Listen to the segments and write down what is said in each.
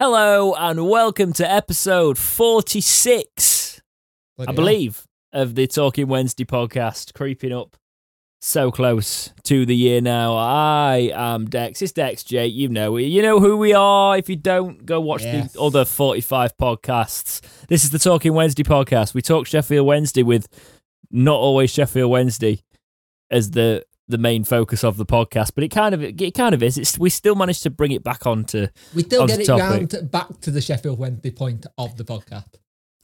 Hello and welcome to episode 46, Bloody I hell. believe, of the Talking Wednesday podcast, creeping up so close to the year now. I am Dex. It's Dex, Jake. You know you know who we are. If you don't, go watch Yes. the other 45 podcasts. This is the Talking Wednesday podcast. We talk Sheffield Wednesday with not always Sheffield Wednesday as the the main focus of the podcast, but it kind of it kind of is. It's we still managed to bring it back onto We still on get it topic. round to- back to the Sheffield Wednesday point of the podcast.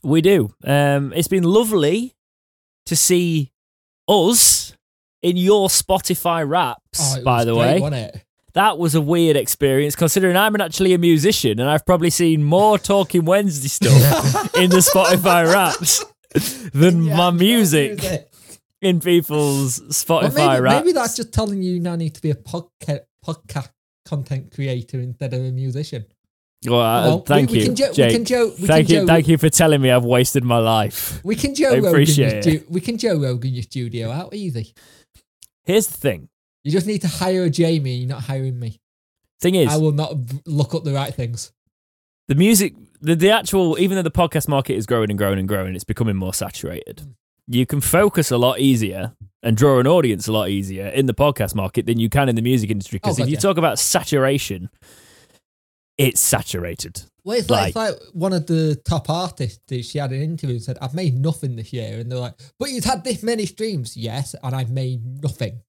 We do. Um, it's been lovely to see us in your Spotify wraps. Oh, by the great, way, that was a weird experience considering I'm actually a musician and I've probably seen more Talking Wednesday stuff in the Spotify wraps than Yeah, my music. In people's Well, Spotify maybe, wraps. maybe that's just telling you now you need to be a podcast podcast content creator instead of a musician. Well, uh, Well, we- thank we you, we can jo- we Jake. can jo- we thank can you, jo- thank you for telling me I've wasted my life. We can Joe Rogan your stu- we can Joe Rogan your studio out easy. Here's the thing. You just need to hire a Jamie. You're not hiring me. Thing is, I will not look up the right things. the music the, the actual even though the podcast market is growing and growing and growing it's becoming more saturated you can focus a lot easier and draw an audience a lot easier in the podcast market than you can in the music industry because Oh, if you yeah. talk about saturation it's saturated Well, it's like, it's like one of the top artists. that She had an interview and said, "I've made nothing this year," and they're like, "But you've had this many streams, yes, and I've made nothing."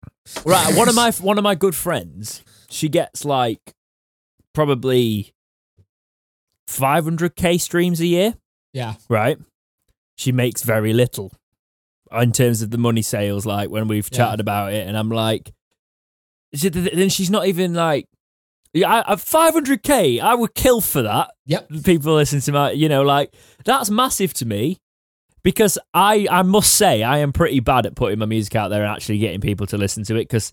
right one of my one of my good friends she gets like probably 500k streams a year Yeah, right? She makes very little in terms of the money sales. Like when we've Yeah. chatted about it, and I'm like, then she's not even like, yeah, I, 500k. I would kill for that. yep. People listen to my, you know, like that's massive to me because I, I must say, I am pretty bad at putting my music out there and actually getting people to listen to it because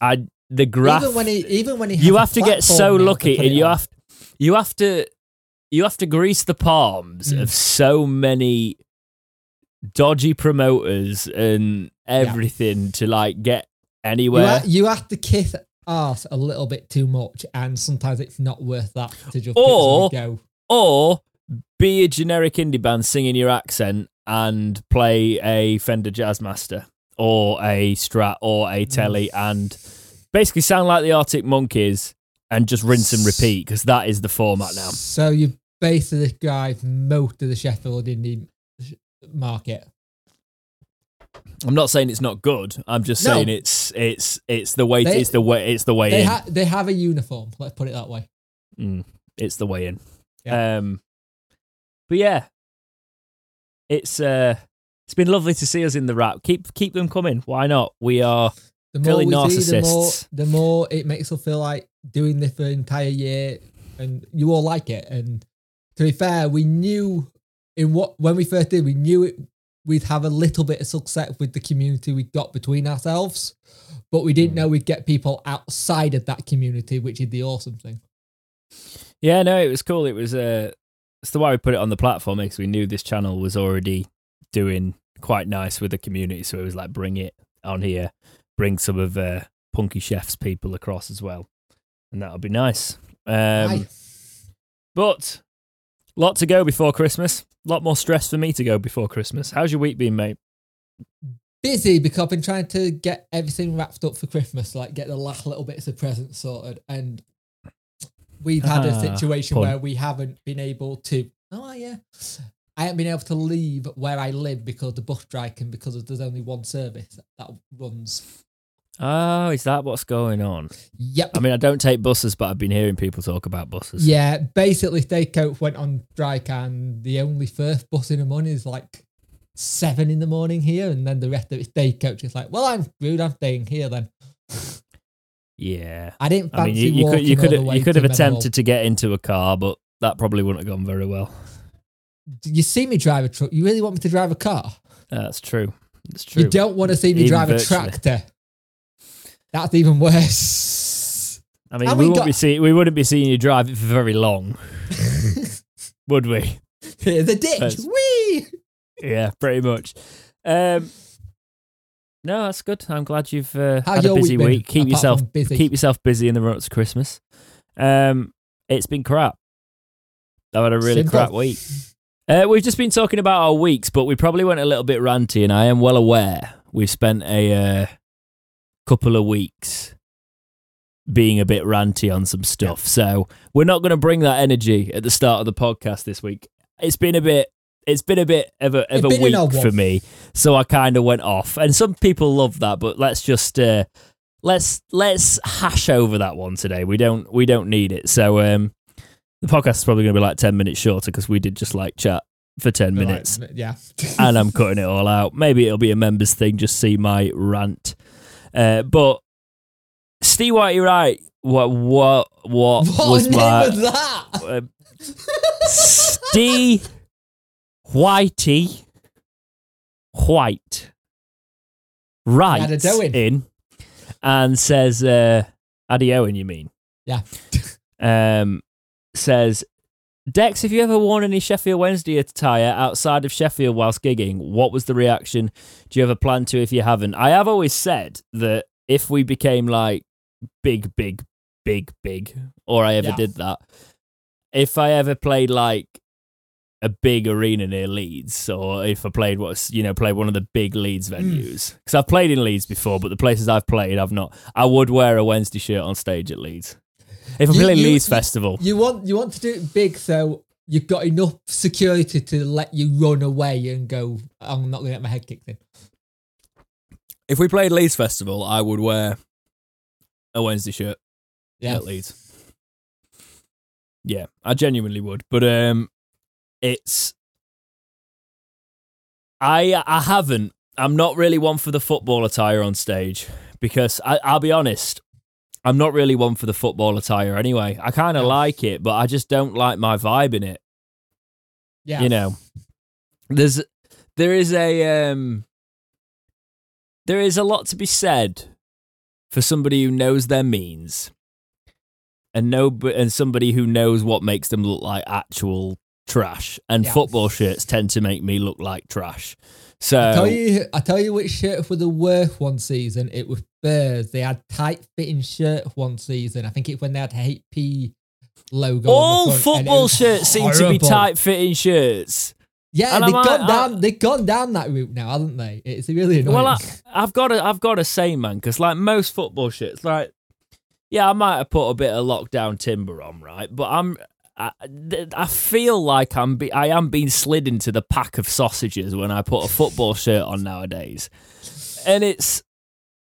I the graph Even when he, even when he, you have to get so lucky and you on. have you have to you have to grease the palms Mm. of so many dodgy promoters and everything to like get You, anywhere ha- you have to kiss ass a little bit too much, and sometimes it's not worth that to just Or- go. or be a generic indie band singing your accent and play a Fender Jazzmaster or a Strat or a Tele Mm. and basically sound like the Arctic Monkeys and just rinse and repeat because that is the format now. So you basically describe most of the Sheffield indie market. I'm not saying it's not good. I'm just No. saying it's it's it's the way They- it's the way it's the way They in. ha- they have a uniform. Let's put it that way. Mm, it's the way in. Yeah. Um, but yeah, it's uh, it's been lovely to see us in the wrap. Keep keep them coming. Why not? We are The more Fairly we see, the more narcissists. the more it makes us feel like doing this for an entire year, and you all like it. And to be fair, we knew in what when we first did, we knew it. We'd have a little bit of success with the community we got between ourselves, but we Hmm. didn't know we'd get people outside of that community, which is the awesome thing. yeah. No, it was cool. It was uh, it's the why we put it on the platform because we knew this channel was already doing quite nice with the community. So it was like bring it on here, bring some of uh, Punky Chef's people across as well, and that'll be nice. Um, Aye. But lot to go before Christmas. A lot more stress for me to go before Christmas. How's your week been, mate? busy because I've been trying to get everything wrapped up for Christmas, like get the last little bits of presents sorted. And we've had a Ah, situation where we haven't been able to. Oh yeah, I haven't been able to leave where I live because the bus strike and because there's only one service that runs. Oh, is that what's going on? Yep. I mean, I don't take buses, but I've been hearing people talk about buses. yeah, basically, Stagecoach went on strike, and the only first bus in the morning is like seven in the morning here, and then the rest of it's Stagecoach. It's like, well, I'm screwed. I'm staying here then. Yeah. I didn't I fancy mean, you, you could you could the have, you could have attempted to get into a car, but that probably wouldn't have gone very well. you see me drive a truck. You really want me to drive a car? That's true. It's true. You don't want to see me Even drive a tractor. That's even worse. I mean, we we wouldn't got- be see, we wouldn't be seeing you drive it for very long, would we? A ditch. That's- Whee! Yeah, pretty much. Um, no, that's good. I'm glad you've uh, How's had a your busy week been, week. Keep apart yourself from busy? keep yourself busy in the run up to Christmas. Um, it's been crap. I've had a really Simple. crap week. Uh, we've just been talking about our weeks, but we probably went a little bit ranty, and I am well aware we've spent a uh, couple of weeks being a bit ranty on some stuff. So we're not going to bring that energy at the start of the podcast this week. It's been a bit. It's been a bit of a, of a week for me, so I kind of went off. And some people love that, but let's just uh, let's let's hash over that one today. We don't we don't need it. So um, the podcast is probably going to be like ten minutes shorter because we did just like chat for ten Right, minutes, yeah. and I'm cutting it all out. Maybe it'll be a members thing. Just see my rant. Uh, but Steve White, you're right. What what what, what was my was that? uh, Steve Whitey White a in and says, uh, Addy Owen, you mean? Yeah. Um, says, Dex, have you ever worn any Sheffield Wednesday attire outside of Sheffield whilst gigging? What was the reaction? Do you have a plan to if you haven't? I have always said that if we became like big, big, big, big, or I ever Yeah. did that, if I ever played like a big arena near Leeds, or if I played what's you know played one of the big Leeds mm. venues, because I've played in Leeds before, but the places I've played, I've not. I would wear a Wednesday shirt on stage at Leeds. If I You- play you- Leeds you- Festival, You want you want to do it big, so you've got enough security to let you run away and go. I'm not going to get my head kicked in. if we played Leeds Festival, I would wear a Wednesday shirt Yeah, at Leeds. Yeah, I genuinely would. But um it's I I haven't. I'm not really one for the football attire on stage because I, I'll be honest, I'm not really one for the football attire anyway. I kind of Yeah. like it, but I just don't like my vibe in it. yeah. You know, there's there is a um there is a lot to be said for somebody who knows their means and no and somebody who knows what makes them look like actual trash and Yeah. football shirts tend to make me look like trash so I tell you, I tell you which shirt were the worst one season. It was Spurs. They had tight fitting shirt one season. I think it's when they had HP logo. all the front, and it football shirts seem to be tight fitting shirts Yeah, And they've I'm gone like, down. I- they've gone down that route now, haven't they? It's really annoying. Well, I, I've got to, I've got to say, man, because like most football shirts, like, yeah, I might have put a bit of lockdown timber on, right? But I'm, I, I feel like I'm, be, I am being slid into the pack of sausages when I put a football shirt on nowadays, and it's,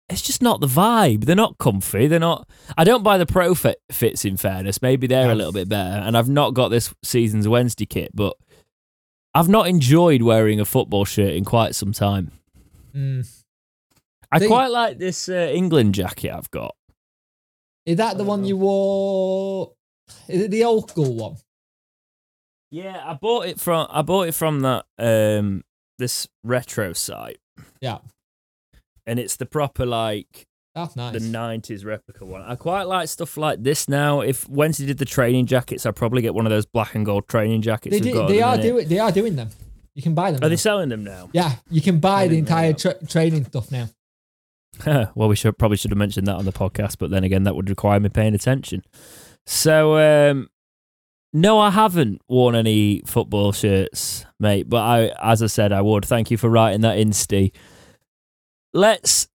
it's just not the vibe. They're not comfy. They're not. I don't buy the pro fit, fits. In fairness, maybe they're a little bit better, and I've not got this season's Wednesday kit, but. I've not enjoyed wearing a football shirt in quite some time. Mm. I quite like this uh, England jacket I've got. Is that the one you wore? Is it the old school one? Yeah, I bought it from I bought it from that um this retro site, Yeah, and it's the proper like that's nice. the '90s replica one. I quite like stuff like this now. If Wednesday did the training jackets, I'd probably get one of those black and gold training jackets. they do, they are doing they are doing them. You can buy them. Are they selling them now? yeah, you can buy the entire tra- training stuff now. well, we should probably should have mentioned that on the podcast, but then again, that would require me paying attention. So, um, no, I haven't worn any football shirts, mate. But I, as I said, I would. Thank you for writing that Insty. Let's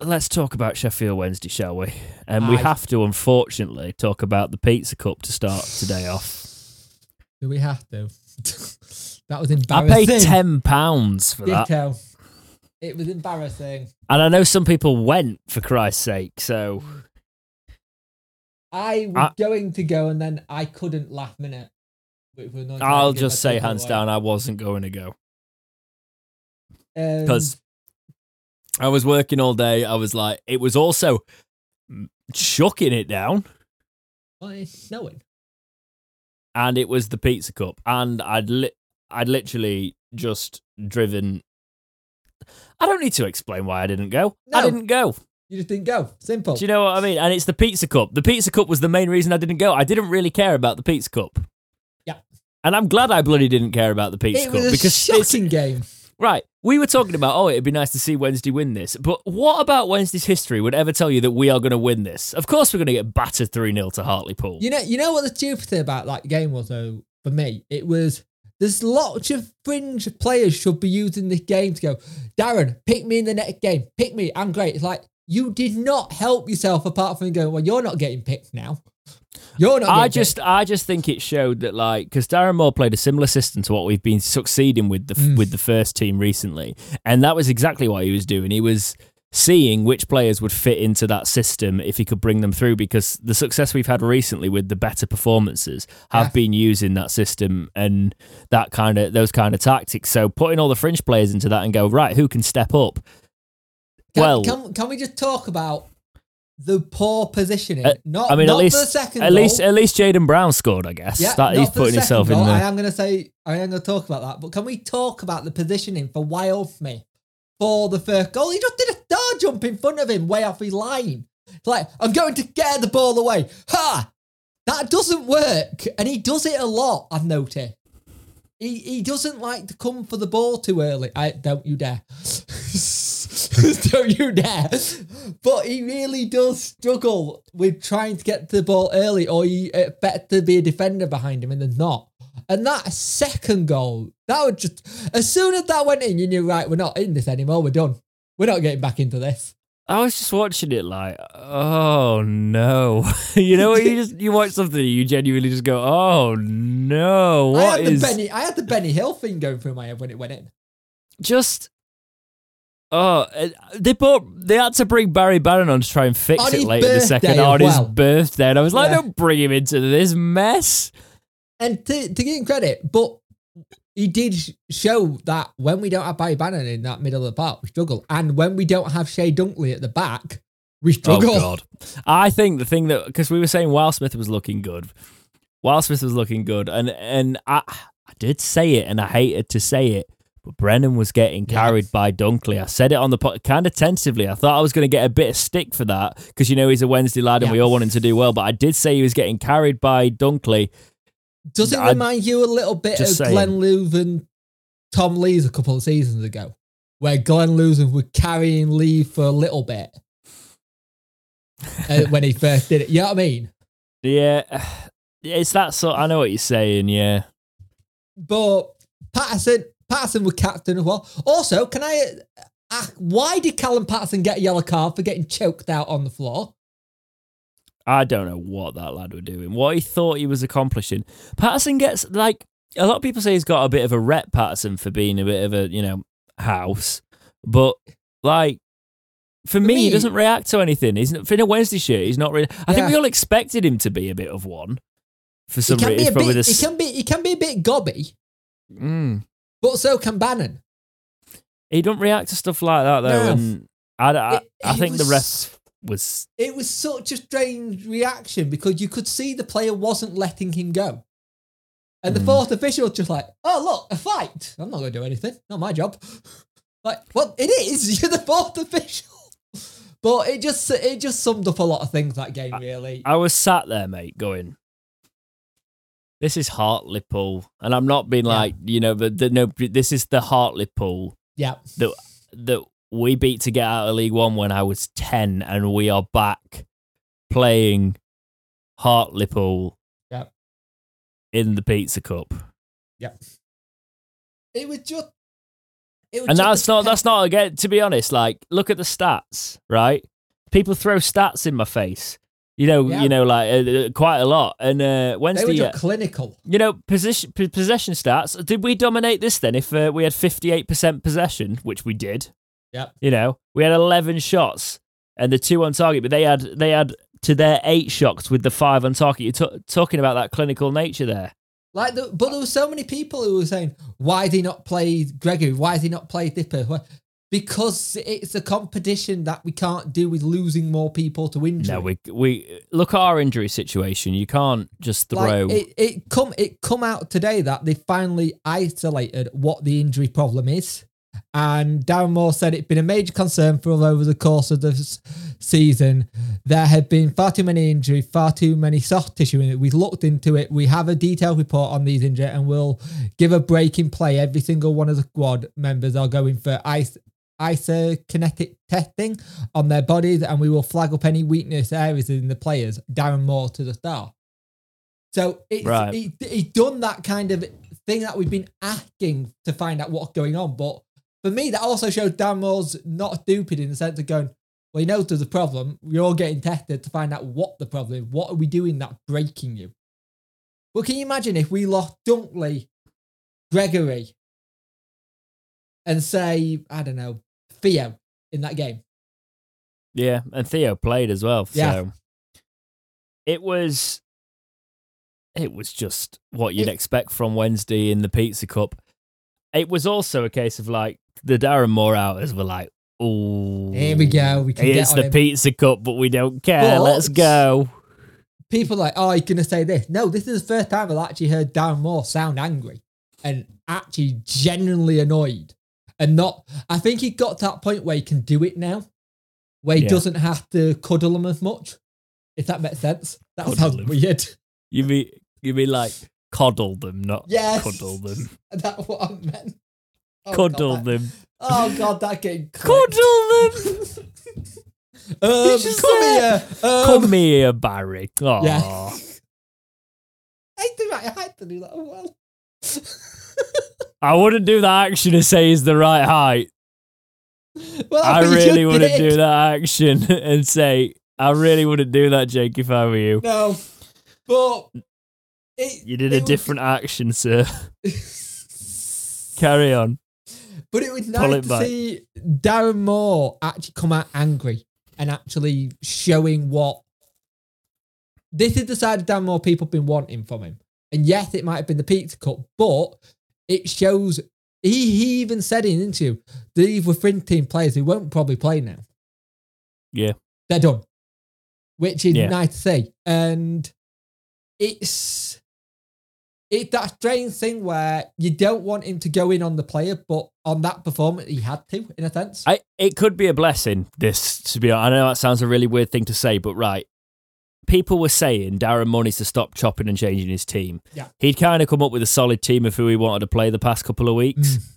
let's talk about Sheffield Wednesday, shall we? And we Aye. have to, unfortunately, talk about the Pizza Cup to start today off. Do we have to? that was embarrassing. I paid ten pounds for that, It was embarrassing. and I know some people went for Christ's sake. So I was going to go and then I couldn't last minute. which was annoying. I had to I'll just say hands away. down, I wasn't going to go. Um, because I was working all day. I was like, it was also chucking it down, well, it's snowing. and it was the pizza cup, and I'd li- I'd literally just driven. I don't need to explain why I didn't go. I didn't go. You just didn't go. Simple. Do you know what I mean? And it's the pizza cup. The pizza cup was the main reason I didn't go. I didn't really care about the pizza cup. Yeah. And I'm glad I bloody didn't care about the pizza it cup was a because it's, shocking game. Right. We were talking about, oh, it'd be nice to see Wednesday win this. But what about Wednesday's history would ever tell you that we are going to win this? Of course, we're going to get battered 3 0 to Hartlepool. You know, you know what the stupid thing about that game was though. for me. It was there's lots of fringe players should be using this game to go, Darren, pick me in the next game. Pick me. I'm great. It's like you did not help yourself apart from going, well, you're not getting picked now. You're not. I just, picked. I just think it showed that, like, because Darren Moore played a similar system to what we've been succeeding with the mm. with the first team recently, and that was exactly what he was doing. He was seeing which players would fit into that system if he could bring them through because the success we've had recently with the better performances have yeah. been using that system and that kind of those kind of tactics so putting all the fringe players into that and go right who can step up can, well can, can we just talk about the poor positioning. Uh, not, I mean, not at least, the second at goal. least, at least Jaden Brown scored. I guess yeah, that he's putting himself goal. in there. I am going to say, I am going to talk about that. But can we talk about the positioning for Wildsmith for the first goal? He just did a star jump in front of him, way off his line. It's like I'm going to get the ball away. Ha! That doesn't work, and he does it a lot. I've noticed. He he doesn't like to come for the ball too early. I don't you dare. don't you dare. But he really does struggle with trying to get the ball early, or he uh, expect to be a defender behind him, and there's not. And that second goal, that would just as soon as that went in, you knew right, we're not in this anymore. We're done. We're not getting back into this. I was just watching it like, oh no. you know you just you watch something you genuinely just go, oh no. What I had is... the Benny I had the Benny Hill thing going through my head when it went in. Just Oh, uh, they bought. They had to bring Barry Bannan on to try and fix on it later in the second on well. his birthday, and I was like, yeah. "Don't bring him into this mess." And to, to give him credit, but he did show that when we don't have Barry Bannan in that middle of the park, we struggle. And when we don't have Chey Dunkley at the back, we oh, struggle. Oh, God. I think the thing that, because we were saying Wildsmith was looking good. Wildsmith was looking good. And, and I, I did say it, and I hated to say it, but Brennan was getting carried by Dunkley. I said it on the pod, kind of tentatively. I thought I was going to get a bit of stick for that because you know he's a Wednesday lad and we all want him to do well. But I did say he was getting carried by Dunkley. Does it I, remind you a little bit of saying. Glenn Tom Lees a couple of seasons ago, where Glenn Loovens was carrying Lee for a little bit uh, when he first did it? You know what I mean? Yeah, it's that sort. I know what you're saying. Yeah, but Patterson, Patterson was captain as well. Also, can I? ask why did Callum Patterson get a yellow card for getting choked out on the floor? I don't know what that lad was doing, what he thought he was accomplishing. Patterson gets like a lot of people say he's got a bit of a rep, Patterson, for being a bit of a you know house, but like for, me, me, he doesn't react to anything. He's in a Wednesday shirt. He's not really. I yeah. think we all expected him to be a bit of one. For some reason, probably this. He can be. He can be a bit gobby. Mm. But so can Bannan. He don't react to stuff like that though, no. and I, I, it, I think was, the rest was it was such a strange reaction because you could see the player wasn't letting him go. And the mm. fourth official just like, oh, look, a fight. I'm not going to do anything. Not my job. Like, well, it is. You're the fourth official. But it just it just summed up a lot of things that game, really. I, I was sat there, mate, going, this is Hartlepool. And I'm not being yeah. like, you know, but the, no, this is the Hartlepool. Yeah. That, that we beat to get out of League One when I was 10, and we are back playing Hartlepool yep. in the Pizza Cup. Yep. It was just. It was and just that's not, that's not, again, to be honest, like, look at the stats, right? People throw stats in my face. You know, yeah. you know, like uh, uh quite a lot. And uh, Wednesday, they were clinical. You know, position p- possession stats. Did we dominate this then? If uh, we had fifty eight percent possession, which we did, yeah. You know, we had 11 shots and the two on target, but they had they had to their eight shots with the five on target. You're t- talking about that clinical nature there. Like, the, but there were so many people who were saying, "Why did he not play Gregory? Why did he not play Dipper?" Because it's a competition that we can't do with losing more people to injury. No, we we look at our injury situation. You can't just throw. Like it, it come it come out today that they finally isolated what the injury problem is. And Darren Moore said it's been a major concern for us over the course of the season. There have been far too many injuries, far too many soft tissue in it. We've looked into it. We have a detailed report on these injuries and we'll give a break in play. Every single one of the squad members are going for ice isokinetic testing on their bodies and we will flag up any weakness areas in the players. Darren Moore to the star. So it's, Right. he, he done that kind of thing that we've been asking to find out what's going on. But for me, that also shows Dan Moore's not stupid in the sense of going, well, he knows there's a problem. We're all getting tested to find out what the problem is. What are we doing that's breaking you? Well, can you imagine if we lost Dunkley, Gregory, and say, I don't know, Theo in that game? Yeah, and Theo played as well. Yeah. It was it was just what you'd It- expect from Wednesday in the Pizza Cup. It was also a case of like the Darren Moore outers were like, "Oh, Here we go. We can It's get the him. Pizza Cup, but we don't care. But- Let's go." people are like, oh, he's going to say this. No, this is the first time I've actually heard Darren Moore sound angry and actually genuinely annoyed. And not, I think he got to that point where he can do it now, where he Yeah. doesn't have to cuddle him as much. If that makes sense. That Cuddle sounds him. weird. You mean you mean like coddle them, not Yes. cuddle them. That's what I meant. Oh, cuddle God, them. Oh, God, that getting Cuddle them. um, come said- here. Um, Come here, Barry. Aw. Yeah. I do right. I had to do that as well. I wouldn't do that action to say he's the right height. well, I really wouldn't did. do that action and say, I really wouldn't do that, Jake, if I were you. No, but it, You did a different action, sir. Carry on. but it was nice it to back. see Darren Moore actually come out angry and actually showing what this is the side of Darren Moore people have been wanting from him. And yes, it might have been the pizza cup, but it shows. He, he even said in an interview these were fringe team players who won't probably play now. Yeah. they're done, which is Yeah. nice to see. And it's it's that strange thing where you don't want him to go in on the player, but on that performance he had to, in a sense. I, it could be a blessing, this, to be honest. I know that sounds a really weird thing to say, but right. People were saying Darren Moore needs to stop chopping and changing his team. Yeah. He'd kind of come up with a solid team of who he wanted to play the past couple of weeks. Mm.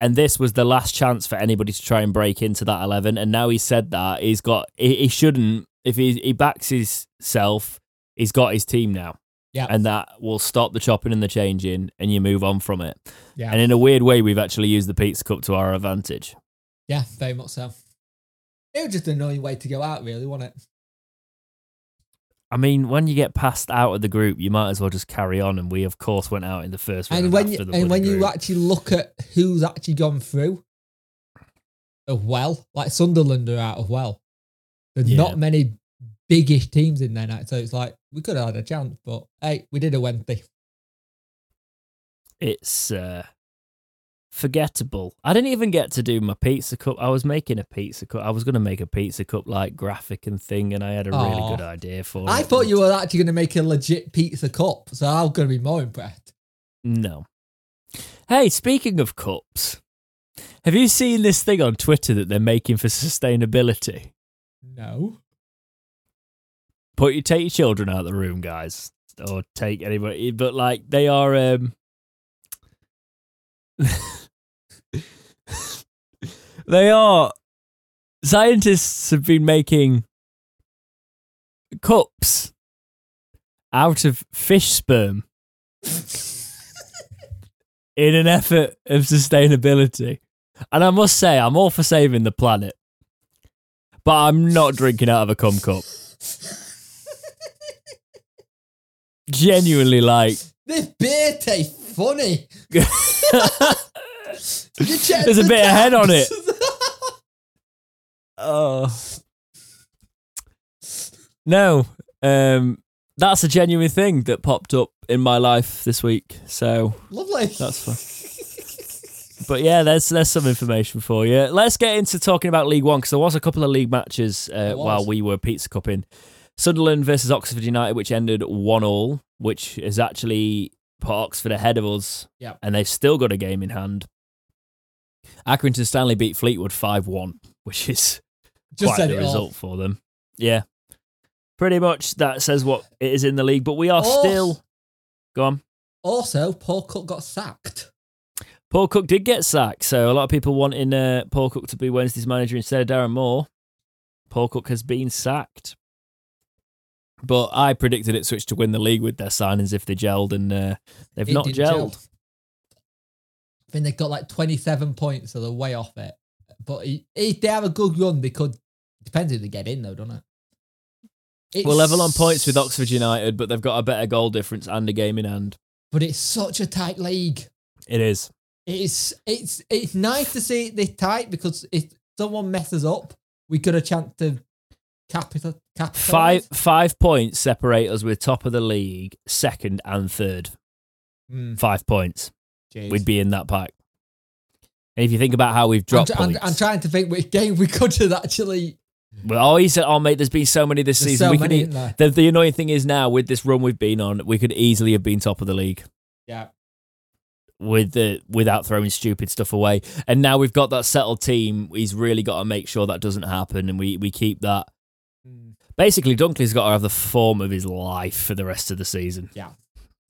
and this was the last chance for anybody to try and break into that 11 and now he said that he's got he, he shouldn't if he, he backs himself he's got his team now Yeah. and that will stop the chopping and the changing and you move on from it yeah, and in a weird way we've actually used the pizza cup to our advantage yeah, very much so. It was just an annoying way to go out, really, wasn't it? I mean when you get passed out of the group you might as well just carry on and we of course went out in the first round And when you and when you actually look at who's actually gone through as well, like Sunderland are out as well. There's Yeah. not many biggish teams in there now, so it's like we could have had a chance, but hey, we did a Wednesday. it's uh forgettable. I didn't even get to do my pizza cup. I was making a pizza cup. I was going to make a pizza cup like graphic and thing, and I had a really good idea for I it. I thought you were actually going to make a legit pizza cup, so I'm going to be more impressed. No. Hey, speaking of cups, have you seen this thing on Twitter that they're making for sustainability? No. Put you take your children out of the room, guys, or take anybody. But like they are. um They are. Scientists have been making cups out of fish sperm in an effort of sustainability. And I must say, I'm all for saving the planet, but I'm not drinking out of a cum cup. Genuinely, like, This beer tastes funny. There's a bit of head on it. oh no, um, that's a genuine thing that popped up in my life this week. So Lovely. That's fun. But yeah, there's there's some information for you. Let's get into talking about League One because there was a couple of league matches uh, while we were pizza cupping. Sunderland versus Oxford United, which ended one all, which is actually put Oxford ahead of us. Yep. and they've still got a game in hand. Accrington Stanley beat Fleetwood five one, which is Just quite the result for them. Yeah, pretty much that says what it is in the league. But we are Oh. still go on. Also, Paul Cook got sacked. Paul Cook did get sacked, so a lot of people wanting uh, Paul Cook to be Wednesday's manager instead of Darren Moore. Paul Cook has been sacked. But I predicted it switched to win the league with their signings if they gelled, and uh, they've It not gelled. gel. I think they've got like 27 points, so they're way off it. But if they have a good run, they could. Depends if they get in, though, doesn't it? It's, We're level on points with Oxford United, but they've got a better goal difference and a game in hand. But it's such a tight league. It is. It's it's it's nice to see it this tight because if someone messes up, we got a chance to capital capitalize. Five five points separate us with top of the league, second and third. Mm, Five points. jeez. We'd be in that pack. And if you think about how we've I'm, dropped tr- I'm, I'm trying to think which game we could have actually. well, always oh mate, there's been so many this There's season. so we many, could, e- the, the annoying thing is now with this run we've been on, we could easily have been top of the league Yeah. with the without throwing stupid stuff away. And now we've got that settled team. He's really got to make sure that doesn't happen, and we we keep that. Basically, Dunkley's got to have the form of his life for the rest of the season.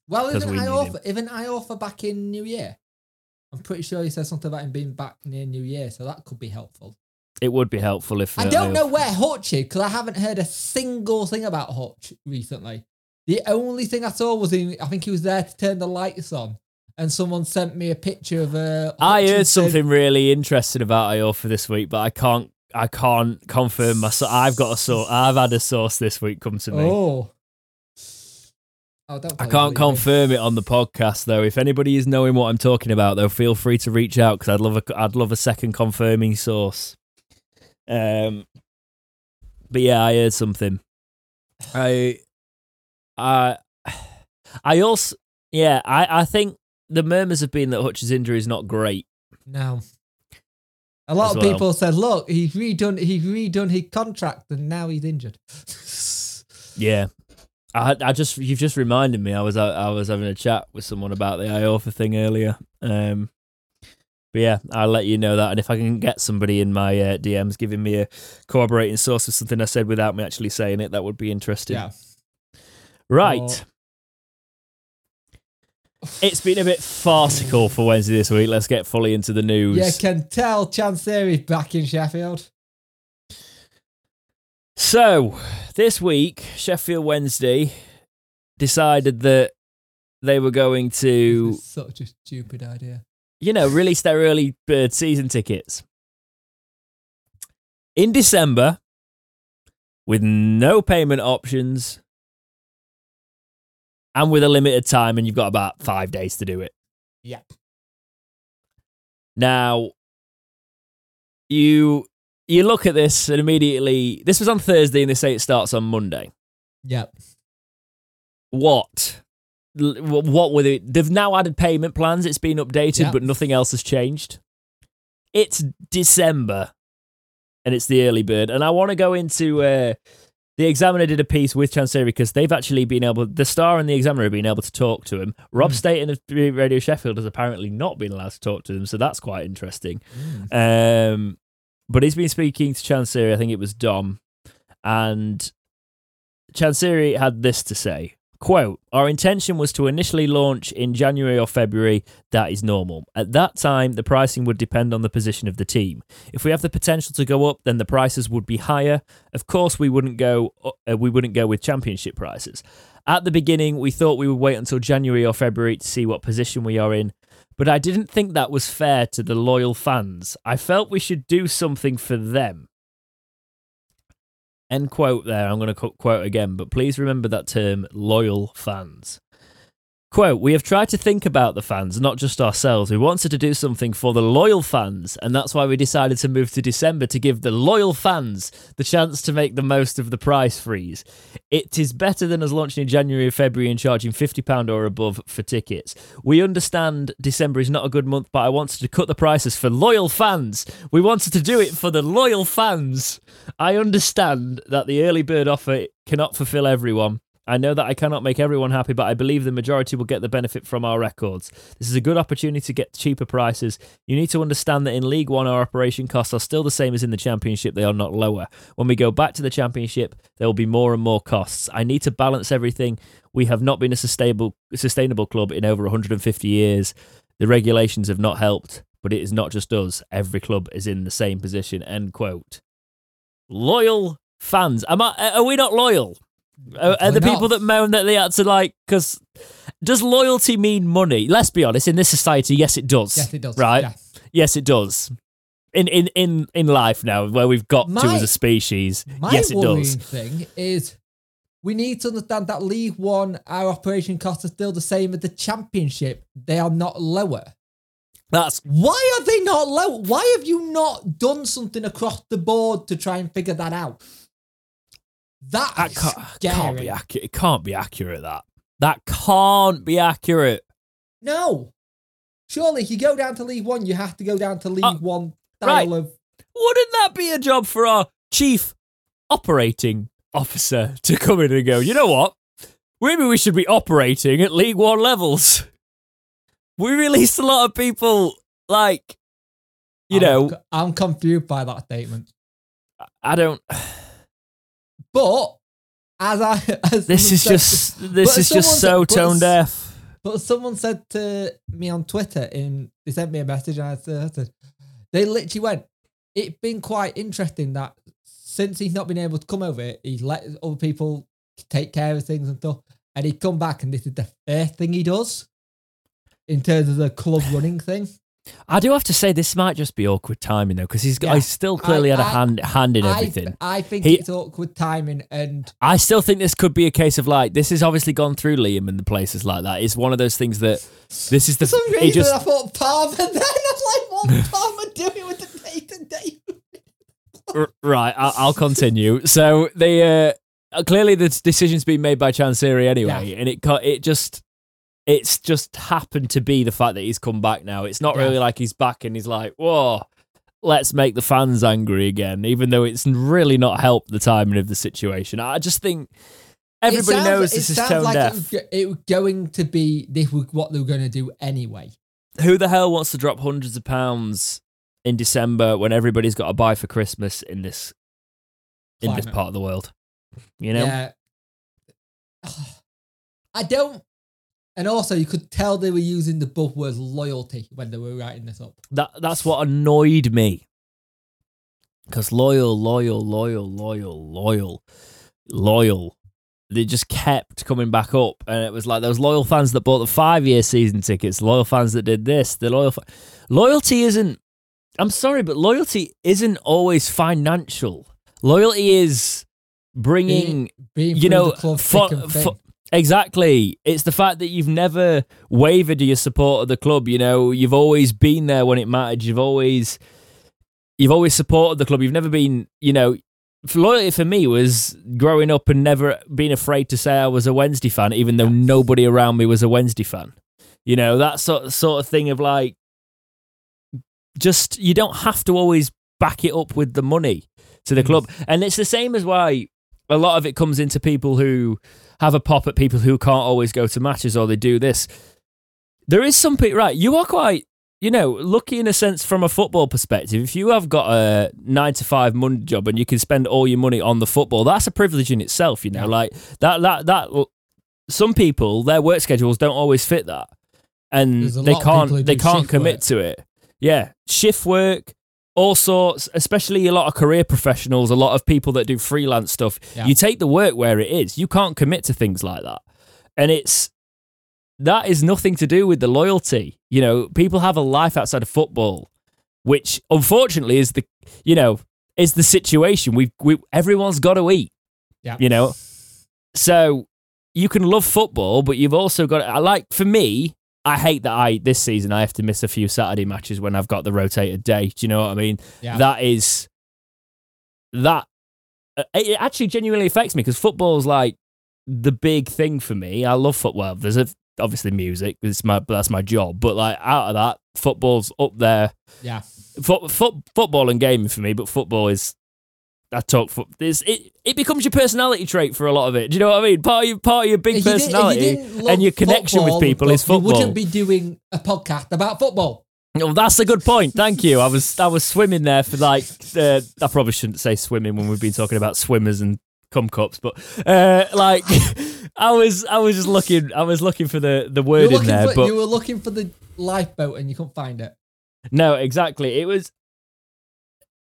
Well, 'Cause isn't we need Iorfa, isn't Iorfa back in New Year? I'm pretty sure he said something about him being back near New Year, so that could be helpful. It would be helpful if I uh, don't know where Hutch is because I haven't heard a single thing about Hutch recently. The only thing I saw was in, I think he was there to turn the lights on, and someone sent me a picture of uh, I heard something really interesting about Iorfa this week, but I can't. I can't confirm my. So- I've got a source. I've had a source this week come to me. Oh. Oh, I can't confirm it on the podcast though. If anybody is knowing what I'm talking about, though, feel free to reach out because I'd love a. I'd love a second confirming source. Um, but yeah, I heard something. I, I, I also yeah. I I think the murmurs have been that Hutch's injury is not great. No. A lot of well. people said, "Look, he's redone. He's redone his contract, and now he's injured." Yeah. I, I just you've just reminded me. I was I was having a chat with someone about the Iorfa thing earlier. Um, but yeah, I'll let you know that. And if I can get somebody in my uh, DMs giving me a corroborating source of something I said without me actually saying it, that would be interesting. yeah. Right. It's been a bit farcical for Wednesday this week. Let's get fully into the news. You can tell Chansiri's back in Sheffield. So, this week, Sheffield Wednesday decided that they were going to such a stupid idea. you know, release their early bird season tickets in December with no payment options and with a limited time, and you've got about five days to do it. Yep. Now, you you look at this and immediately this was on Thursday, and they say it starts on Monday. Yep. What? What were they? They've now added payment plans. It's been updated, Yeah. but nothing else has changed. It's December, and it's the early bird. And I want to go into uh, the Examiner did a piece with Chansiri because they've actually been able, the Star and the Examiner have been able to talk to him. Rob Mm. Staton of Radio Sheffield has apparently not been allowed to talk to them, so that's quite interesting. Mm. Um, but he's been speaking to Chansiri, I think it was Dom, and Chansiri had this to say. Quote, our intention was to initially launch in January or February. That is normal. At that time, the pricing would depend on the position of the team. If we have the potential to go up, then the prices would be higher. Of course, we wouldn't go. Uh, we wouldn't go with championship prices. At the beginning, we thought we would wait until January or February to see what position we are in but I didn't think that was fair to the loyal fans. I felt we should do something for them. End quote there. I'm going to quote again, but please remember that term loyal fans. Quote, we have tried to think about the fans, not just ourselves. We wanted to do something for the loyal fans, and that's why we decided to move to December to give the loyal fans the chance to make the most of the price freeze. It is better than us launching in January or February and charging £50 or above for tickets. We understand December is not a good month, but I wanted to cut the prices for loyal fans. We wanted to do it for the loyal fans. I understand that the early bird offer cannot fulfill everyone. I know that I cannot make everyone happy, but I believe the majority will get the benefit from our records. This is a good opportunity to get cheaper prices. You need to understand that in League One, our operation costs are still the same as in the Championship, they are not lower. When we go back to the Championship, there will be more and more costs. I need to balance everything. We have not been a sustainable, sustainable club in over 150 years. The regulations have not helped, but it is not just us. Every club is in the same position. End quote. Loyal fans. Am I, are we not loyal? And the Definitely people that moan that they had to like, because does loyalty mean money? Let's be honest. In this society, yes, it does. Yes, it does. Right? Yeah. Yes, it does. In in in in life now, where we've got to as a species, My yes, it does. thing is we need to understand that League One, our operation costs are still the same as the Championship. They are not lower. That's Why are they not low? Why have you not done something across the board to try and figure that out? That can't, can't be accurate. It can't be accurate. That that can't be accurate. No. Surely, if you go down to League One, you have to go down to League Uh, One right. of. Wouldn't that be a job for our chief operating officer to come in and go? You know what? Maybe we should be operating at League One levels. We released a lot of people like, you I'm- know, I'm confused by that statement. I don't. But as I, as This is just this is just so said- tone s- deaf. But someone said to me on Twitter, in they sent me a message, and I said, I said they literally went, "It's been quite interesting that since he's not been able to come over, he's let other people take care of things and stuff, and he'd come back, and this is the first thing he does in terms of the club running thing." I do have to say this might just be awkward timing though, because he's Yeah. he's still clearly I- had a hand hand in I, everything. I think He- it's awkward timing, and I still think this could be a case of like this has obviously gone through Liam and the places like that. It's one of those things that this is the for some reason just I thought Palmer. Then I was like, "What's Palmer doing with the to day?" Right. I- I'll continue. So the uh, clearly the decision's been made by Chansiri anyway, Yeah. and it it just it's just happened to be the fact that he's come back now. It's not Yeah. really like he's back and he's like, whoa. Let's make the fans angry again, even though it's really not helped the timing of the situation. I just think everybody sounds- knows it this is sounds tone like deaf. It was, it was going to be this was what they were going to do anyway. Who the hell wants to drop hundreds of pounds in December when everybody's got to buy for Christmas in this in this part of the world? You know, Yeah. I don't. And also, you could tell they were using the buzzword loyalty when they were writing this up. that that's what annoyed me. Because loyal, loyal, loyal, loyal, loyal, loyal. They just kept coming back up, and it was like those loyal fans that bought the five-year season tickets, loyal fans that did this. The loyal fa- loyalty isn't. I'm sorry, but loyalty isn't always financial. Loyalty is bringing Being you know, fo- fo- exactly. It's the fact that you've never wavered your support of the club. You know, you've always been there when it mattered. You've always, you've always supported the club. You've never been, you know, loyalty for me was growing up and never being afraid to say I was a Wednesday fan, even though nobody around me was a Wednesday fan. You know, that sort sort of thing of like, just you don't have to always back it up with the money to the mm. club, and it's the same as why a lot of it comes into people who have a pop at people who can't always go to matches or they do this. There is some people, right? You are quite, you know, lucky in a sense from a football perspective. If you have got a nine to five Monday job and you can spend all your money on the football, that's a privilege in itself. You know, Yeah. like that, that, that. Some people, their work schedules don't always fit that, and they lot of people who can't, they can't commit work. to it. Yeah, shift work, all sorts, especially a lot of career professionals, a lot of people that do freelance stuff. Yeah. You take the work where it is. You can't commit to things like that. And it's that is nothing to do with the loyalty. You know, people have a life outside of football, which unfortunately is the you know, is the situation. We've we everyone's got to eat, Yeah. you know. So you can love football, but you've also got I like for me, I hate that I this season I have to miss a few Saturday matches when I've got the rotated day. Do you know what I mean? Yeah. That is that uh, it actually genuinely affects me because football's like the big thing for me. I love football. There's a, obviously music. It's my that's my job. But like out of that, football's up there. yeah. Foot, foot, football and gaming for me, but football is. I talk foot. It's, it it becomes your personality trait for a lot of it. Do you know what I mean? Part of your part of your big If you did- if you personality and your connection with people is football. You football. wouldn't be doing a podcast about football. Oh, that's a good point. Thank you. I was I was swimming there for like uh, I probably shouldn't say swimming when we've been talking about swimmers and cum cups, but uh, like I was I was just looking I was looking for the the word in there, for, but you were looking for the lifeboat and you couldn't find it. no, exactly. It was.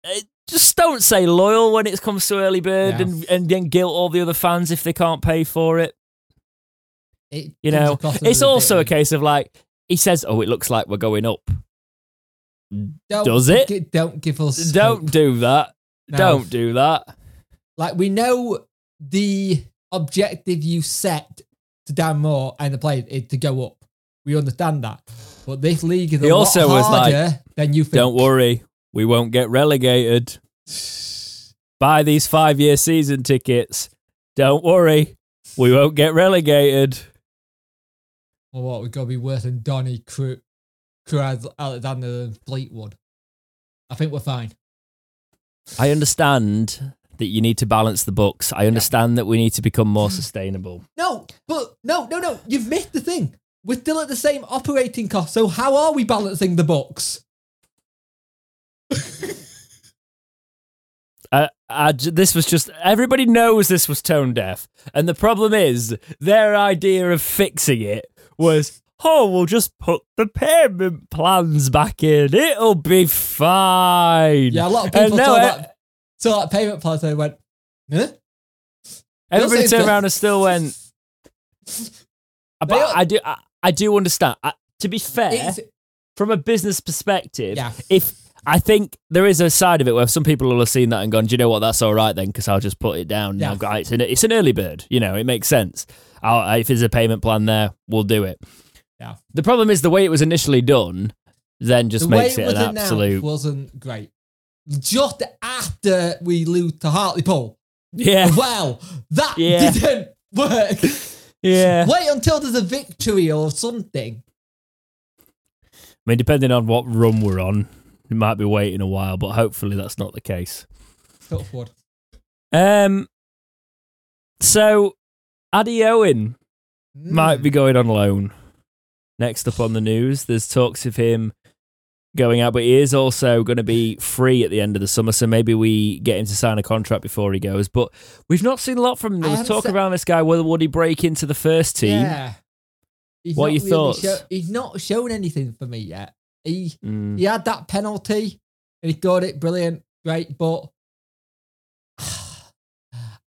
It, just don't say loyal when it comes to early bird Yeah. and, and then guilt all the other fans if they can't pay for it. It You know, it's also a case of like, he says, oh, it looks like we're going up. Don't does it? Don't give us. Don't hope. do that. No. Don't do that. Like we know the objective you set to Dan Moore and the players is to go up. We understand that, but this league is a He lot also was like, harder than you think. Don't worry, we won't get relegated. Buy these five year season tickets. Don't worry, we won't get relegated. Well, what we've got to be worse than Donny, Crewe, Alexandra, and Fleetwood. I think we're fine. I understand that you need to balance the books. I understand that we need to become more hmm. sustainable. No, but no, no, no. You've missed the thing. We're still at the same operating cost. So how are we balancing the books? Uh, I this was just everybody knows this was tone deaf, and the problem is their idea of fixing it was, oh, we'll just put the payment plans back in. It'll be fine. Yeah, a lot of people saw that, saw that payment plan and went, huh? Everybody turned around and still went. But I do, I, I do understand. I, to be fair, from a business perspective, Yeah. if I think there is a side of it where some people will have seen that and gone, do you know what? That's all right then, because I'll just put it down. Yeah. Now, guys, it's an, it's an early bird. You know, it makes sense. I'll, if there's a payment plan there, we'll do it. Yeah. The problem is the way it was initially done, then just the makes it it an absolute. wasn't great. Just after we lose to Hartlepool, Yeah, well, that Yeah. didn't work. yeah. Wait until there's a victory or something. I mean, depending on what run we're on, might be waiting a while, but hopefully that's not the case. Um, so Addy Owen might Mm. be going on loan. Next up on the news, there's talks of him going out, but he is also going to be free at the end of the summer. So maybe we get him to sign a contract before he goes. But we've not seen a lot from him. There was talk se- around this guy whether would he break into the first team. Yeah. He's What are your really thoughts? show- he's not shown anything for me yet. He Mm. he had that penalty and he got it brilliant, great, but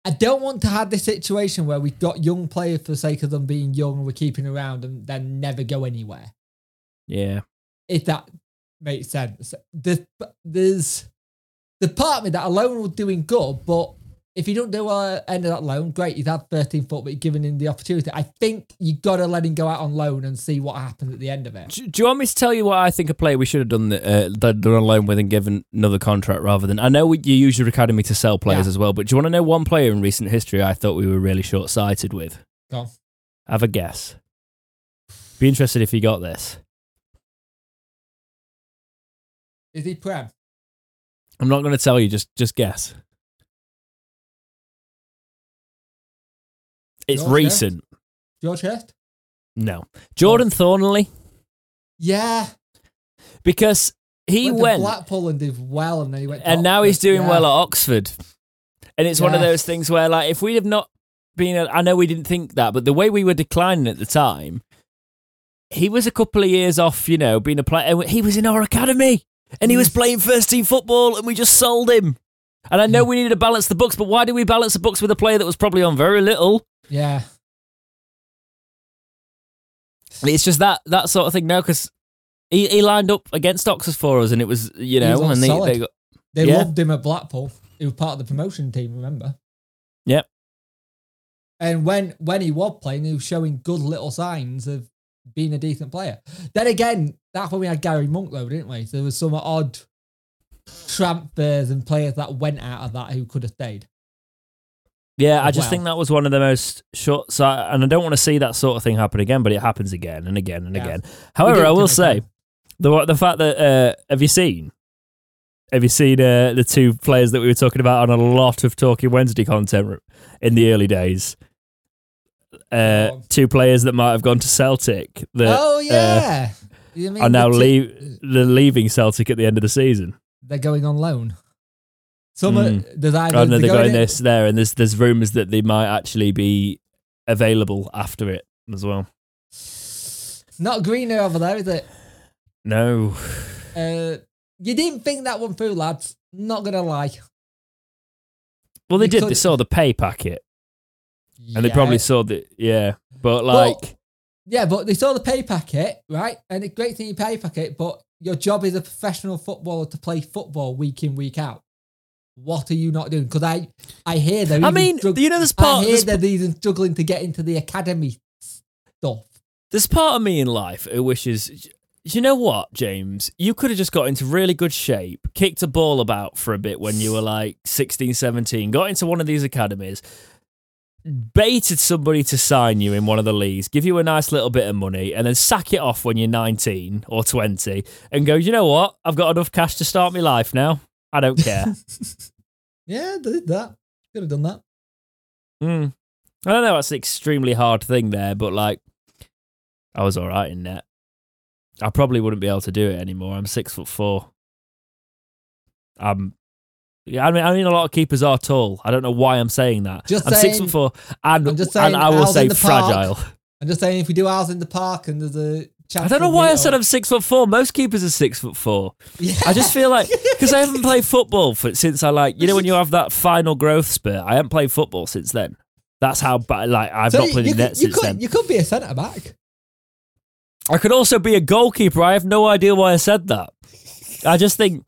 I don't want to have this situation where we've got young players for the sake of them being young and we're keeping around and then never go anywhere. Yeah. If that makes sense. There's, there's the part of me that alone was doing good, but if you don't do well end of that loan, great, he's had 13 foot, but you're giving him the opportunity. I think you got to let him go out on loan and see what happens at the end of it. Do, do you want me to tell you what I think a player we should have done the, uh, done done on loan with and given another contract rather than? I know we, you use your academy to sell players Yeah. as well, but do you want to know one player in recent history I thought we were really short sighted with? Go on. Have a guess. Be interested if you got this. Is he Prem? I'm not going to tell you. Just just guess. It's George recent. George Hirst? No, Jordan oh. Thorniley Yeah. because he went, went, to Blackpool and did well, and then he went. and now he's doing Yeah. well at Oxford. And it's one of those things where, like, if we'd have not been, I know we didn't think that, but the way we were declining at the time, he was a couple of years off, you know, being a player. and He was in our academy and he was mm. playing first team football and we just sold him. And I know mm. we needed to balance the books, but why did we balance the books with a player that was probably on very little? Yeah. It's just that that sort of thing now because he, he lined up against Oxford for us and it was, you know, and they, solid. they got, They Yeah. loved him at Blackpool. He was part of the promotion team, remember? Yep. And when when he was playing, he was showing good little signs of being a decent player. Then again, that's when we had Gary Monk, though, didn't we? So there was some odd transfers and players that went out of that who could have stayed. Yeah, I just Wow. think that was one of the most short. So, and I don't want to see that sort of thing happen again, but it happens again and again and Yeah. again. However, I will say the the fact that uh, have you seen? Have you seen uh, the two players that we were talking about on a lot of Talking Wednesday content in the early days? Uh, Oh. two players that might have gone to Celtic that oh yeah, You mean are now leave, they're leaving Celtic at the end of the season. They're going on loan. Some Mm. are, there's either they're they're going going in- this there, and there's there's rumours that they might actually be available after it as well. Not greener over there, is it? No, Uh, you didn't think that one through, lads. Not gonna lie. Well, they You did. They saw the pay packet, and they probably saw the yeah. But like, Yeah, but they saw the pay packet, right? And it's great thing you pay packet, but your job is a professional footballer to play football week in, week out. What are you not doing? Because I, I hear they're I mean, strugg- you know, there's I part hear there's, they're even struggling to get into the academy stuff. there's part of me in life who wishes. You know what, James? You could have just got into really good shape, kicked a ball about for a bit when you were like 16, 17, got into one of these academies, baited somebody to sign you in one of the leagues, give you a nice little bit of money, and then sack it off when you're 19 or 20 and go, you know what? I've got enough cash to start my life now. I don't care. Yeah, they did that. Could have done that. Mm. I don't know. That's an extremely hard thing there, but like, I was all right in net. I probably wouldn't be able to do it anymore. I'm six foot four. Um, yeah, I mean, I mean, a lot of keepers are tall. I don't know why I'm saying that. Just I'm six foot four, and, I'm just saying, and I will say fragile. I'm just saying, if we do ours in the park and there's a I don't know why I said I'm six foot four. Most keepers are six foot four. Yeah. I just feel like because I haven't played football for, since I like you know when you have that final growth spurt. I haven't played football since then. That's how bad. Like I've So not played you, in net you since could then. you could be a centre back. I could also be a goalkeeper. I have no idea why I said that. I just think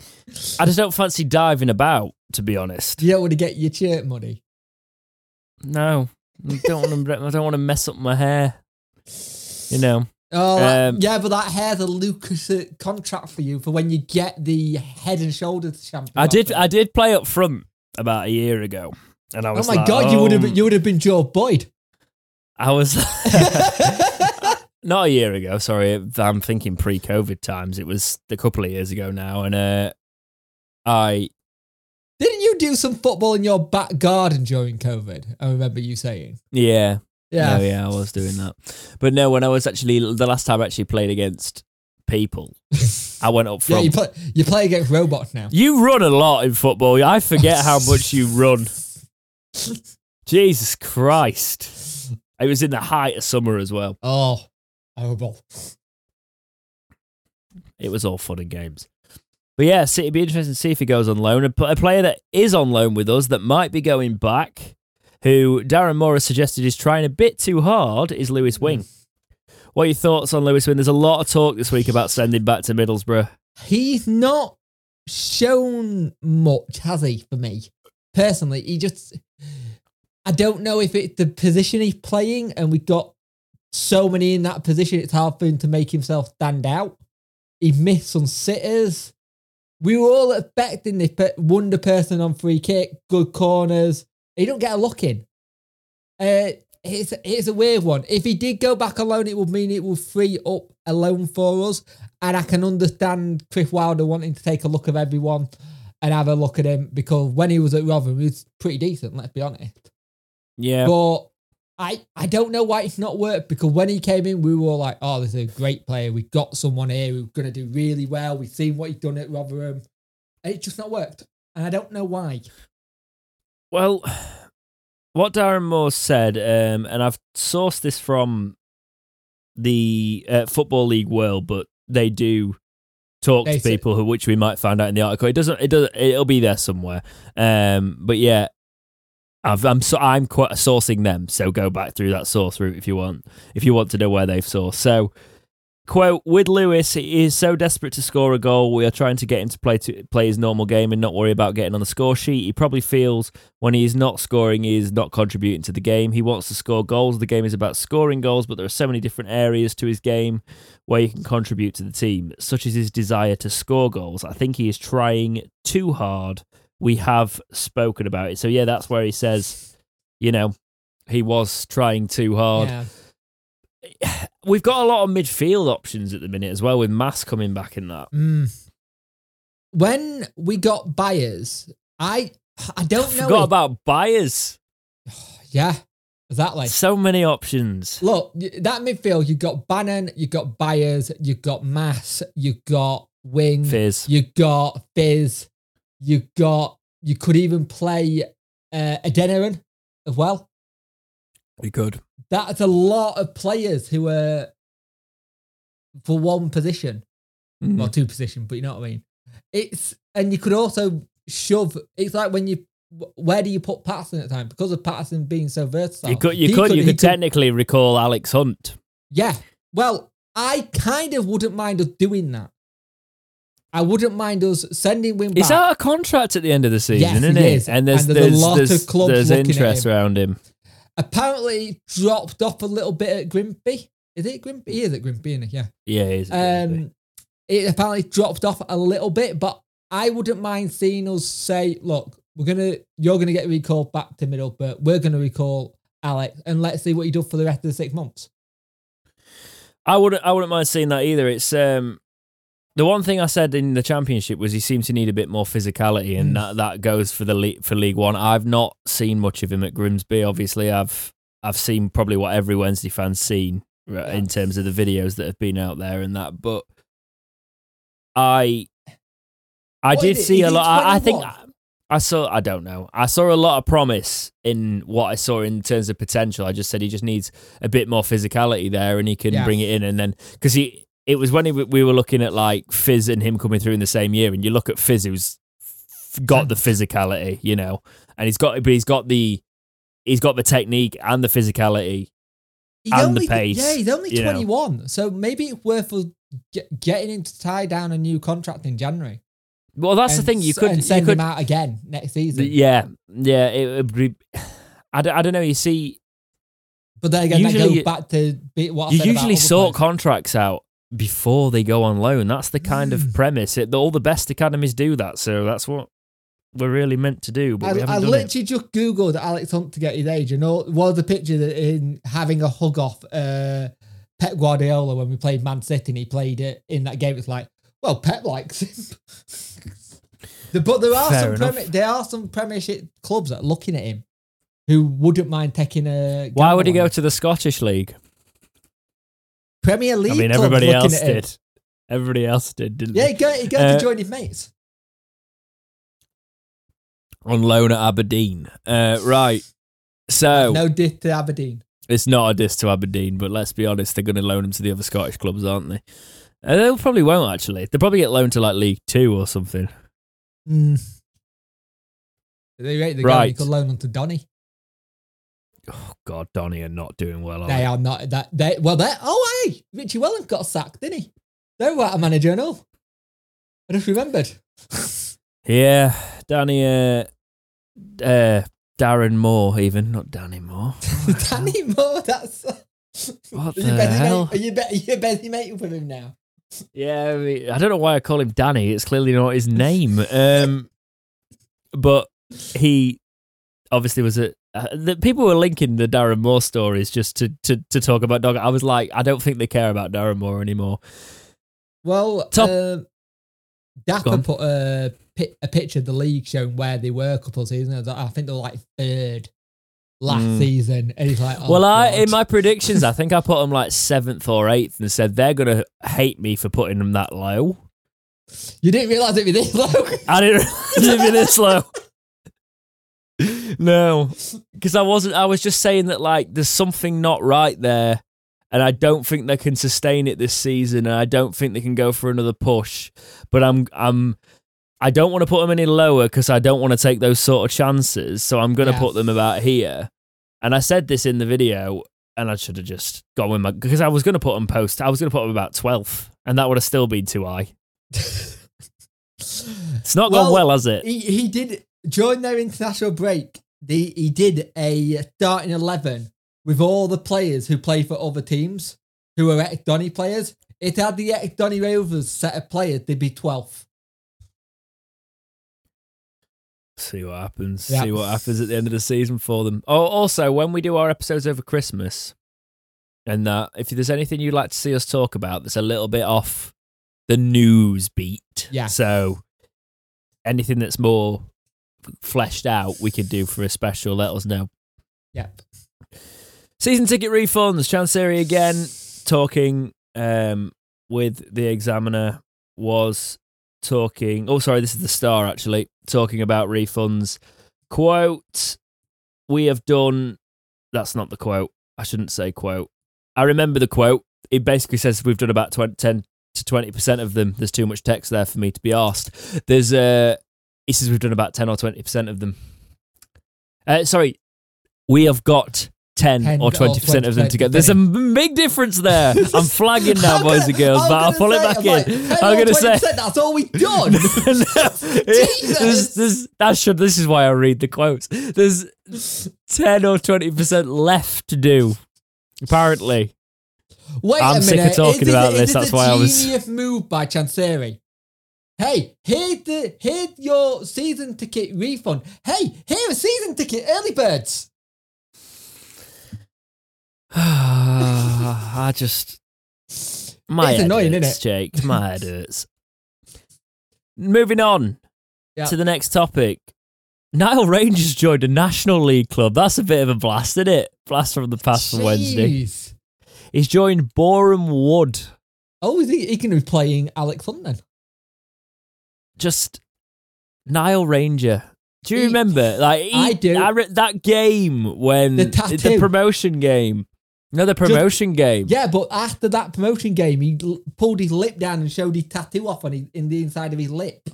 I just don't fancy diving about. To be honest, You don't want to get your shirt money. no, I don't want to. I don't want to mess up my hair. You know, Oh, that- Um, yeah, but that hair's a Lucas contract for you for when you get the head and shoulders champion. I did. I did play up front about a year ago, and I was. Oh my like, god, you would have oh, been, you would have been Joe Boyd. I was. Not a year ago, sorry. I'm thinking pre-COVID times. It was a couple of years ago now, and uh, I Didn't you do some football in your back garden during COVID? I remember you saying. yeah, Yeah. No, yeah, I was doing that. But no, when I was actually the last time I actually played against people, I went up Yeah, you play you play against robots now. you run a lot in football. I forget how much you run. Jesus Christ! It was in the height of summer as well. Oh, horrible. It was all fun and games. But yeah, it'd be interesting to see if he goes on loan. A player that is on loan with us that might be going back, who Darren Moore has suggested is trying a bit too hard, is Lewis hmm. Wing. What are your thoughts on Lewis Wing? There's a lot of talk this week about sending back to Middlesbrough. He's not shown much, has he? For me personally, he just. I don't know if it's the position he's playing, and we got so many in that position. It's hard for him to make himself stand out. He missed some sitters. We were all expecting this wonder person on free kick, good corners. He don't get a look in. Uh, it's it's a weird one. If he did go back alone, it would mean it would free up a loan for us. And I can understand Chris Wilder wanting to take a look of everyone and have a look at him because when he was at Rotherham, he was pretty decent. Let's be honest. Yeah. But I I don't know why it's not worked because when he came in, we were all like, "Oh, this is a great player. We've got someone here who's going to do really well. We've seen what he's done at Rotherham, and it's just not worked, and I don't know why." Well, what Darren Moore said, um, and I've sourced this from the uh, Football League world, but they do talk They to people who, which we might find out in the article. It doesn't. It doesn't. It'll be there somewhere. Um, but yeah, I've, I'm so I'm quite sourcing them. So go back through that source route if you want. If you want to know where they've sourced. So. Quote with Lewis, he is so desperate to score a goal. We are trying to get him to play to play his normal game and not worry about getting on the score sheet. He probably feels when he is not scoring, he is not contributing to the game. He wants to score goals. The game is about scoring goals, but there are so many different areas to his game where he can contribute to the team, such as his desire to score goals. I think he is trying too hard. We have spoken about it. So yeah, that's where he says, you know, he was trying too hard Yeah. we've got a lot of midfield options at the minute as well, with Mass coming back in that. Mm. When we got Byers, I I don't know. Forgot if- about Byers. yeah, exactly. So many options. Look, that midfield, you've got Bannan, you've got Byers, you've got Mass, you've got Wing, Fizz. you got Fizz, you've got you could even play uh, Adeniran as well. We could. That's a lot of players who are for one position, Mm. well, two position, but you know what I mean. it's and you could also shove. It's like when you where do you put Paterson at the time because of Paterson being so versatile. You could, you he could, you could technically recall Alex Hunt. Yeah. Well, I kind of wouldn't mind us doing that. I wouldn't mind us sending He's back. out of contract at the end of the season, Yes, isn't he? is. And there's And there's a there's, lot of there's, clubs there's interest him. around him. Apparently dropped off a little bit at Grimsby. Is it Grimsby? He is at Grimsby, isn't he? Yeah. Yeah, Um, it apparently dropped off a little bit, but I wouldn't mind seeing us say, "Look, we're gonna, you're gonna get recalled back to middle, but we're gonna recall Alex, and let's see what he does for the rest of the six months." I wouldn't I wouldn't mind seeing that either. It's um the one thing I said in the championship was he seemed to need a bit more physicality, and Mm. that, that goes for the le- for League One. I've not seen much of him at Grimsby. Obviously, I've I've seen probably what every Wednesday fan's seen right, in terms of the videos that have been out there and that. But I I What did see Is a lot. I, I think 21? I saw. I don't know. I saw a lot of promise in what I saw in terms of potential. I just said he just needs a bit more physicality there, and he can Yeah. bring it in. And then because he, it was when he, we were looking at like Fizz and him coming through in the same year, and you look at Fizz who's got the physicality, you know, and he's got, but he's got the, he's got the technique and the physicality. He's And the only, pace, yeah, he's only you know. 21, so maybe it's worth get, getting him to tie down a new contract in January. Well, that's the thing. You could, and you send could, him out again next season. yeah, yeah. It would be. I don't, I don't know. You see, but then again, that goes you- back to what I you usually sort players. contracts out before they go on loan. That's the kind of Mm. premise. It, all the best academies do that, so that's what we're really meant to do. But we I, haven't I literally just googled Alex Hunt to get his age, and all was the picture that in having a hug off uh, Pep Guardiola when we played Man City, and he played it in that game. It's like, well, Pep likes him. The- but there are Fair some. Premier, there are some Premiership clubs that are looking at him who wouldn't mind taking a. Why would he go to the Scottish League? Premier League? I mean, everybody else him. did. Everybody else did, didn't Yeah, they? he go, he goes Uh, to join his mates. On loan at Aberdeen. Uh, right. So No diss to Aberdeen. it's not a diss to Aberdeen, but let's be honest, they're going to loan him to the other Scottish clubs, aren't they? Uh, they probably won't actually. They'll probably get loaned to like League Two or something. Mm. They rate the guy. Right. You could loan on to Donny. Oh God, Donny are not doing well. Are They they? are not that. They well, they oh hey, Richie Wellens got sacked, didn't he? They're what a manager and all. I just remembered. Yeah, Danny, uh, uh, Darren Moore, even not Danny Moore. Danny Moore, that's. What the hell? Mate, are you, be, are you busy mating with him now? Yeah, I, mean, I don't know why I call him Danny. It's clearly not his name. Um, but he obviously was a. Uh, the people were linking the Darren Moore stories just to, to, to talk about Dog. I was like, I don't think they care about Darren Moore anymore. Well, Top- uh, Dapper put a, a picture of the league showing where they were a couple of seasons. I think they were like third last Mm. season, and he's like, oh, well, I in my predictions, I think I put them like seventh or eighth, and said they're gonna hate me for putting them that low. you didn't realize it'd be this low. I didn't live in this low. No, because I wasn't. I was just saying that like there's something not right there, and I don't think they can sustain it this season, and I don't think they can go for another push. But I'm I'm I don't want to put them any lower because I don't want to take those sort of chances. So I'm going to Yeah. put them about here. And I said this in the video, and I should have just gone with my because I was going to put them post. I was going to put them about twelfth, and that would have still been too high. It's not gone Well, well, has it? he, he did during their international break. The, he did a starting eleven with all the players who play for other teams who are ex Donny players. It had the ex Donny Rovers set of players. They'd be twelfth. See what happens. Yeah. See what happens at the end of the season for them. Oh, also, when we do our episodes over Christmas, and that, if there's anything you'd like to see us talk about that's a little bit off the news beat, Yeah. So anything that's more fleshed out, we could do for a special. Let us know. Yep. Season ticket refunds. Chansiri again talking um, with the examiner was talking. Oh, sorry, this is the star actually talking about refunds. Quote: We have done. That's not the quote. I shouldn't say quote. I remember the quote. It basically says we've done about 20, 10, to twenty percent of them. There's too much text there for me to be asked. There's uh, he says we've done about ten or twenty percent of them. Uh, sorry, we have got 10, 10 or or 20% of them 20%, together. There's a big difference there. I'm flagging now, boys gonna- and girls, I'm but I'll pull it back I'm in. like, I'm going to say. that's all we've done. no, Jesus. there's, there's, that should, this is why I read the quotes. There's 10 or 20% left to do, apparently. Wait I'm a sick of minute. talking is about it, this, Is that's why I was- genius move by Chansiri. Hey, here's the here's your season ticket refund. Hey, here a season ticket early birds. I just. My It's head annoying, hurts, isn't it? Jake. My head hurts. Moving on Yeah. to the next topic. Nile Rangers joined a National League club. That's a bit of a blast, isn't it? Blast from the past for Wednesday. He's joined Boreham Wood. Oh, is he, he can be playing Alex Hunt then? Just Nile Ranger. Do you He- remember? Like he- I do. re- that game when The the, promotion game. No, the promotion game. Yeah, but after that promotion game, he l- pulled his lip down and showed his tattoo off on his, in the inside of his lip.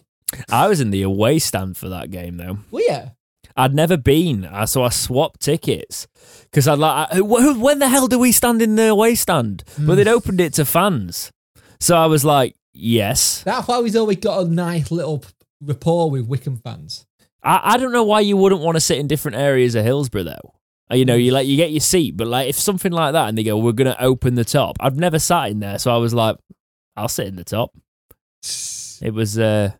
I was in the away stand for that game though. Well, yeah. I'd never been, uh, so I swapped tickets because I'd like, I, when the hell do we stand in the away stand? But they'd opened it to fans, so I was like, yes. That's why we've always got a nice little rapport with Wycombe fans. I, I don't know why you wouldn't want to sit in different areas of Hillsborough though. Uh, You know, you like you get your seat, but like if something like that, and they go, "We're going to open the top," I've never sat in there, so I was like, "I'll sit in the top." It was. uh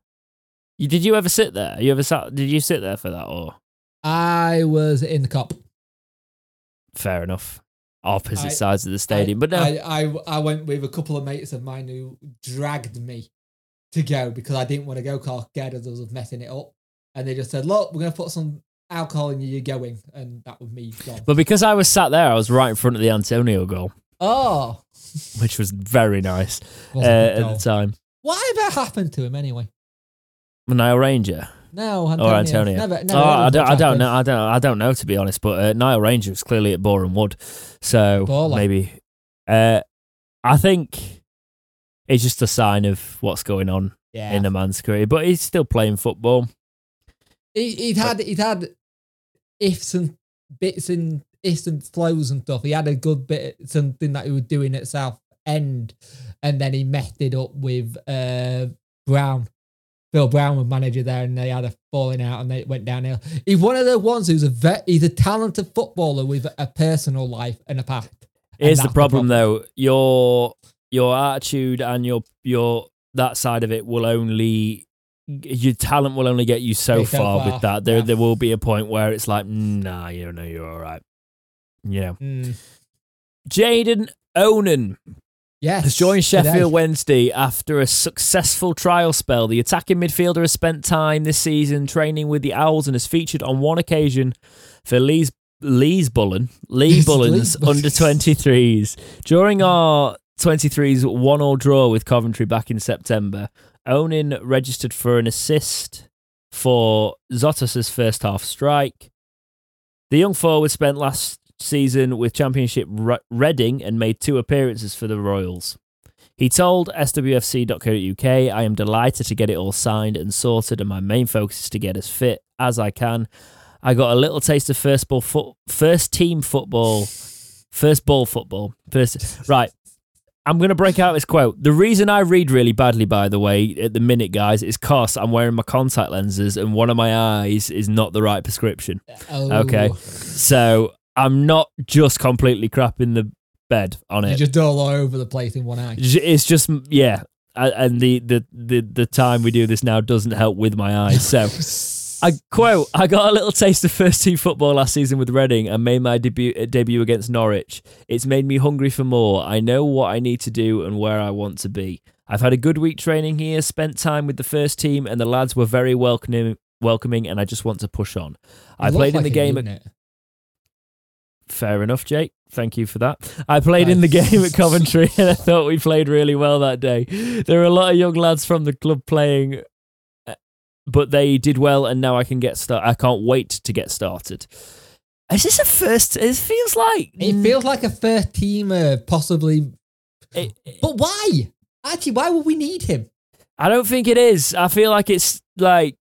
you, Did you ever sit there? You ever sat? Did you sit there for that? Or I was in the Kop. fair enough, opposite I- sides of the stadium, I, but no. I, I, I went with a couple of mates of mine who dragged me to go because I didn't want to go of us of messing it up. And they just said, look, we're going to put some alcohol in you, you're going. And that was me gone. But because I was sat there, I was right in front of the Antonio goal, oh, which was very nice uh, wasn't a good at the time. Whatever happened to him anyway? Nile Ranger No, or Antonio. Antonio? Never, never oh, I don't, I don't know. I don't. I don't know to be honest. But uh, Nile Ranger was clearly at Boreham Wood, so Baller. maybe. Uh, I think it's just a sign of what's going on Yeah. in a man's career. But he's still playing football. he, he'd had he'd had ifs and bits and ifs and flows and stuff. He had a good bit something that he was doing at South End, and then he messed it up with uh, Brown. Phil Brown was manager there, and they had a falling out, and they went downhill. He's one of the ones who's a vet. He's a talented footballer with a personal life and a past. Here's the that's problem, though. Your your attitude and your your that side of it will only your talent will only get you so far, far, with that. There yeah. there will be a point where it's like, nah, you know, you're all right. Yeah. Mm. Jaden Onen Yes, has joined today. Sheffield Wednesday after a successful trial spell. The attacking midfielder has spent time this season training with the Owls and has featured on one occasion for Lee's Lee's Bullen, Lee Bullen's under 23s. During our 23s 1 all draw with Coventry back in September, Onen registered for an assist for Zotas's first half strike. The young forward spent last season with Championship Re- Reading and made two appearances for the Royals. He told SWFC.co.uk, I am delighted to get it all signed and sorted, and my main focus is to get as fit as I can. I got a little taste of first ball foot, first team football, first ball football. First, right. I'm going to break out this quote. The reason I read really badly, by the way, at the minute, guys, is because I'm wearing my contact lenses and one of my eyes is not the right prescription. Oh, Okay. So I'm not just completely crapping the bed on it. It. just all over the place in one eye. It's just yeah, and the the the the time we do this now doesn't help with my eyes. So I quote: I got a little taste of first team football last season with Reading and made my debut uh, debut against Norwich. It's made me hungry for more. I know what I need to do and where I want to be. I've had a good week training here, spent time with the first team, and the lads were very welcoming. Welcoming, and I just want to push on. I You played in like the game at. Fair enough, Jake. Thank you for that. I played in the game at Coventry and I thought we played really well that day. There are a lot of young lads from the club playing, uh, but they did well and now I can get start. I can't wait to get started. Is this a first? It feels like It feels like a first teamer, possibly. It- But why? Actually, why would we need him? I don't think it is. I feel like it's like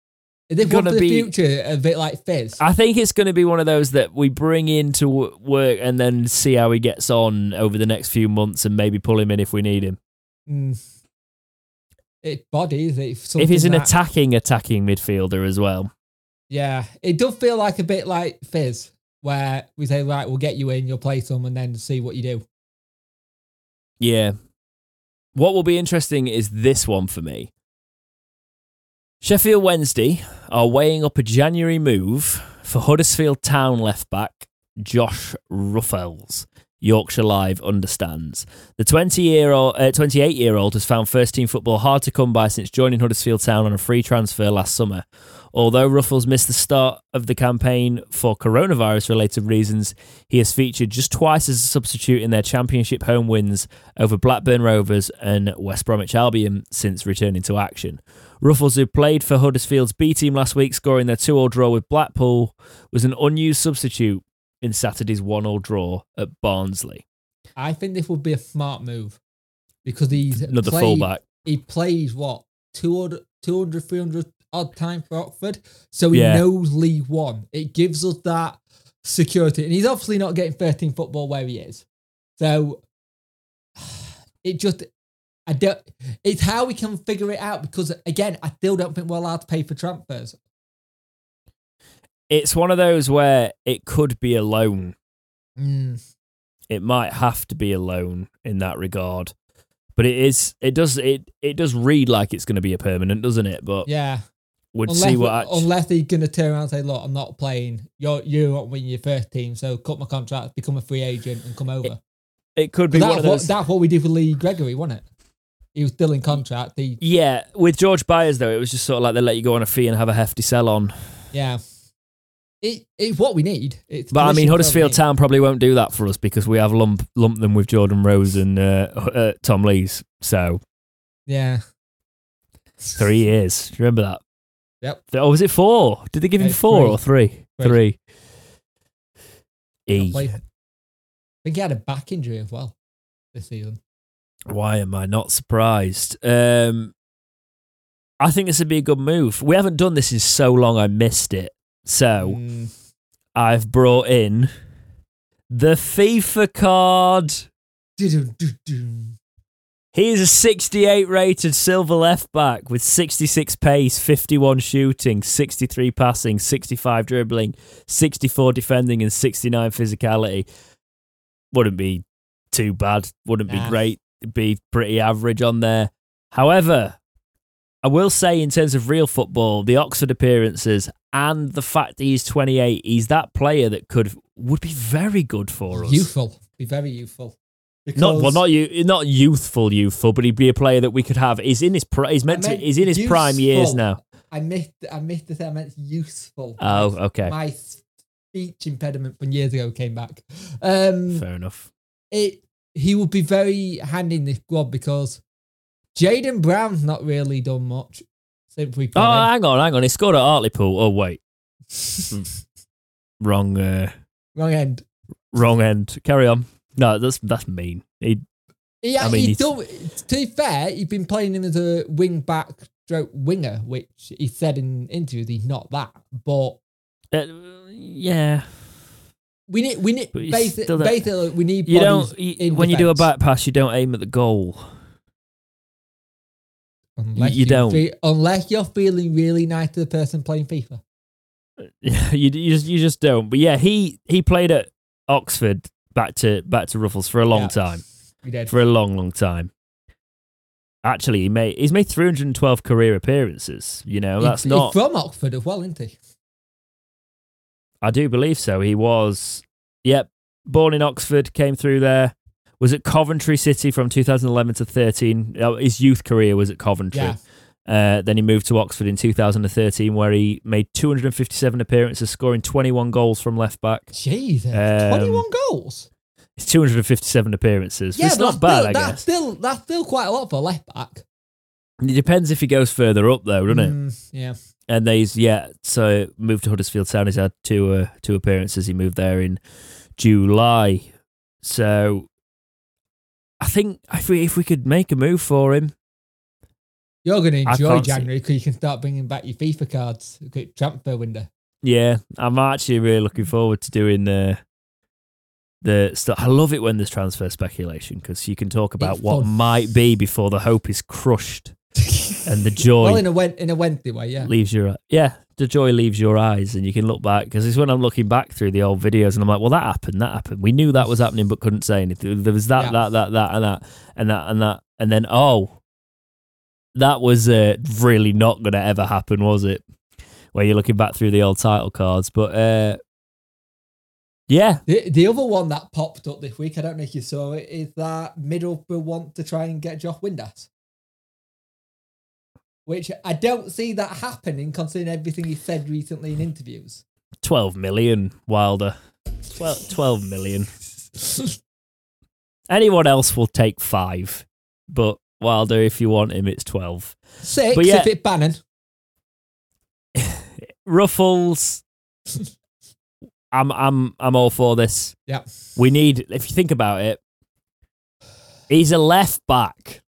Is Gonna for the be- future a bit like Fizz? I think it's going to be one of those that we bring in to w- work and then see how he gets on over the next few months and maybe pull him in if we need him. Mm. It bodies. If he's an that- attacking attacking midfielder as well. Yeah, it does feel like a bit like Fizz, where we say, right, we'll get you in, you'll play some, and then see what you do. Yeah. What will be interesting is this one for me. Sheffield Wednesday are weighing up a January move for Huddersfield Town left back Josh Ruffels. Yorkshire Live understands. The 20 year old, uh, 28 year old has found first team football hard to come by since joining Huddersfield Town on a free transfer last summer. Although Ruffels missed the start of the campaign for coronavirus related reasons, he has featured just twice as a substitute in their championship home wins over Blackburn Rovers and West Bromwich Albion since returning to action. Ruffels, who played for Huddersfield's B team last week, scoring their 2 0 draw with Blackpool, was an unused substitute in Saturday's 1 0 draw at Barnsley. I think this would be a smart move because he's Another played, fullback. He plays what 200, 200 300 odd time for Oxford, so he Yeah. knows League One. It gives us that security, and he's obviously not getting 13 football where he is. So it just. I don't. It's how we can figure it out because again, I still don't think we're allowed to pay for transfers. It's one of those where it could be a loan. Mm. It might have to be a loan in that regard. But it is it does it it does read like it's going to be a permanent, doesn't it? But Yeah, we'd unless, see what act- unless he's gonna turn around and say, "Look, I'm not playing. You're you're not winning your first team, so cut my contract, become a free agent, and come over." it could be that's of what those. that's what we did with Lee Gregory, wasn't it? He was still in contract. He yeah, with George Byers though, it was just sort of like they let you go on a fee and have a hefty sell on. yeah. It, it's what we need. It's But I mean, Huddersfield. Town probably won't do that for us because we have lump lumped them with Jordan Rhodes and uh, uh, Tom Lees. So Yeah. three years. Do you remember that? Yep. Oh, was it four? Did they give him Uh, four three. or three? Three. Three. E. I think he had a back injury as well this season. Why am I not surprised? Um, I think this would be a good move. We haven't done this in so long, I missed it. So Mm, I've brought in the FIFA card. He is a 68 rated silver left back with 66 pace, 51 shooting, 63 passing, 65 dribbling, 64 defending, and 69 physicality. Wouldn't be too bad. Wouldn't be great. It'd be pretty average on there. However, I will say, in terms of real football, the Oxford appearances and the fact that he's 28, he's that player that could would be very good for us. Youthful. Be very youthful. Not well, not you, not youthful, youthful, but he'd be a player that we could have. He's in his pri- he's meant to. He's in his prime years now. I missed. I missed the I meant useful. Oh, okay, My speech impediment from years ago came back. Um, fair enough. it he would be very handy in this squad because Jaden Brown's not really done much we Oh, hang on, hang on. He scored at Hartlepool. Oh wait, wrong, uh, Wrong end. wrong end. Carry on. No, that's that's mean. He, He, I mean, he done, to be fair, he's been playing him as a wing back stroke winger, which he said in interviews he's not that. But uh, yeah, we need we need But basic, that- basically we need you don't. You, when you do a back pass, you don't aim at the goal. Unless you don't. fe- unless you're feeling really nice to the person playing FIFA. you, you just you just don't. But yeah, he he played at Oxford back to back to Ruffels for a long Yeah. time. We did. for a long, long time. Actually, he made he's made 312 career appearances. You know, that's he's not. from Oxford as well, isn't he? I do believe so. He was, yep, born in Oxford, came through there. Was at Coventry City from 2011 to 13. Uh, His youth career was at Coventry. Yeah. Uh, then he moved to Oxford in 2013, where he made 257 appearances, scoring 21 goals from left back. Jesus, Um, 21 goals. It's 257 appearances. it's not bad, still, I that's. Still, that's still quite a lot for left back. It depends if he goes further up, though, doesn't it? Mm, yeah. and they's yeah. So moved to Huddersfield Town. He's had two uh, two appearances. He moved there in July. So I think if we if we could make a move for him, You're going to enjoy January because you can start bringing back your FIFA cards. Quick transfer window. yeah, I'm actually really looking forward to doing the the stuff. I love it when there's transfer speculation because you can talk about It's what fun. might be before the hope is crushed and the joy well, in a in a Wednesday way, yeah. leaves your yeah the joy leaves your eyes and you can look back because it's when i'm looking back through the old videos and i'm like well that happened that happened we knew that was happening but couldn't say anything there was that Yeah. that that that and that and that and that and then oh that was uh, really not going to ever happen was it where you're looking back through the old title cards but uh yeah The, the other one that popped up this week, I don't know if you saw it, is that Middlesbrough want to try and get Josh Windass. Which I don't see that happening considering everything he said recently in interviews. 12 million wilder 12, 12 million anyone else will take five but wilder if you want him it's 12 Six But yeah. if it Bannan. Ruffels. I'm I'm I'm all for this. Yeah. We need if you think about it, he's a left back.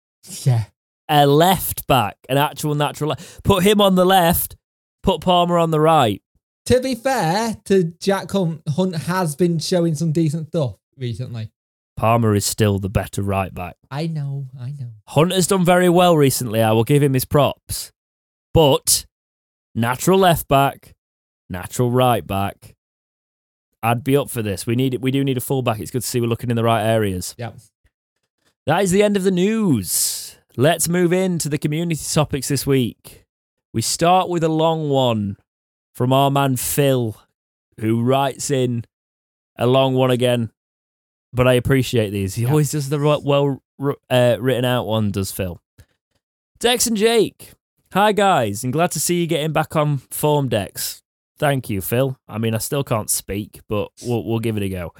Yeah. A left back, an actual natural left. Put him on the left, put Palmer on the right. To be fair to Jack Hunt, Hunt has been showing some decent stuff recently. Palmer is still the better right back. I know, I know. Hunt has done very well recently. I will give him his props. But natural left back, natural right back. I'd be up for this. We need we do need a fullback. It's good to see we're looking in the right areas. Yeah. That is the end of the news. Let's move into the community topics this week. We start with a long one from our man Phil, who writes in a long one again. But I appreciate these. He Yeah. always does the right, well uh, written out one, does Phil. Dex and Jake. Hi, guys, and glad to see you getting back on form, Dex. Thank you, Phil. I mean, I still can't speak, but we'll, we'll give it a go.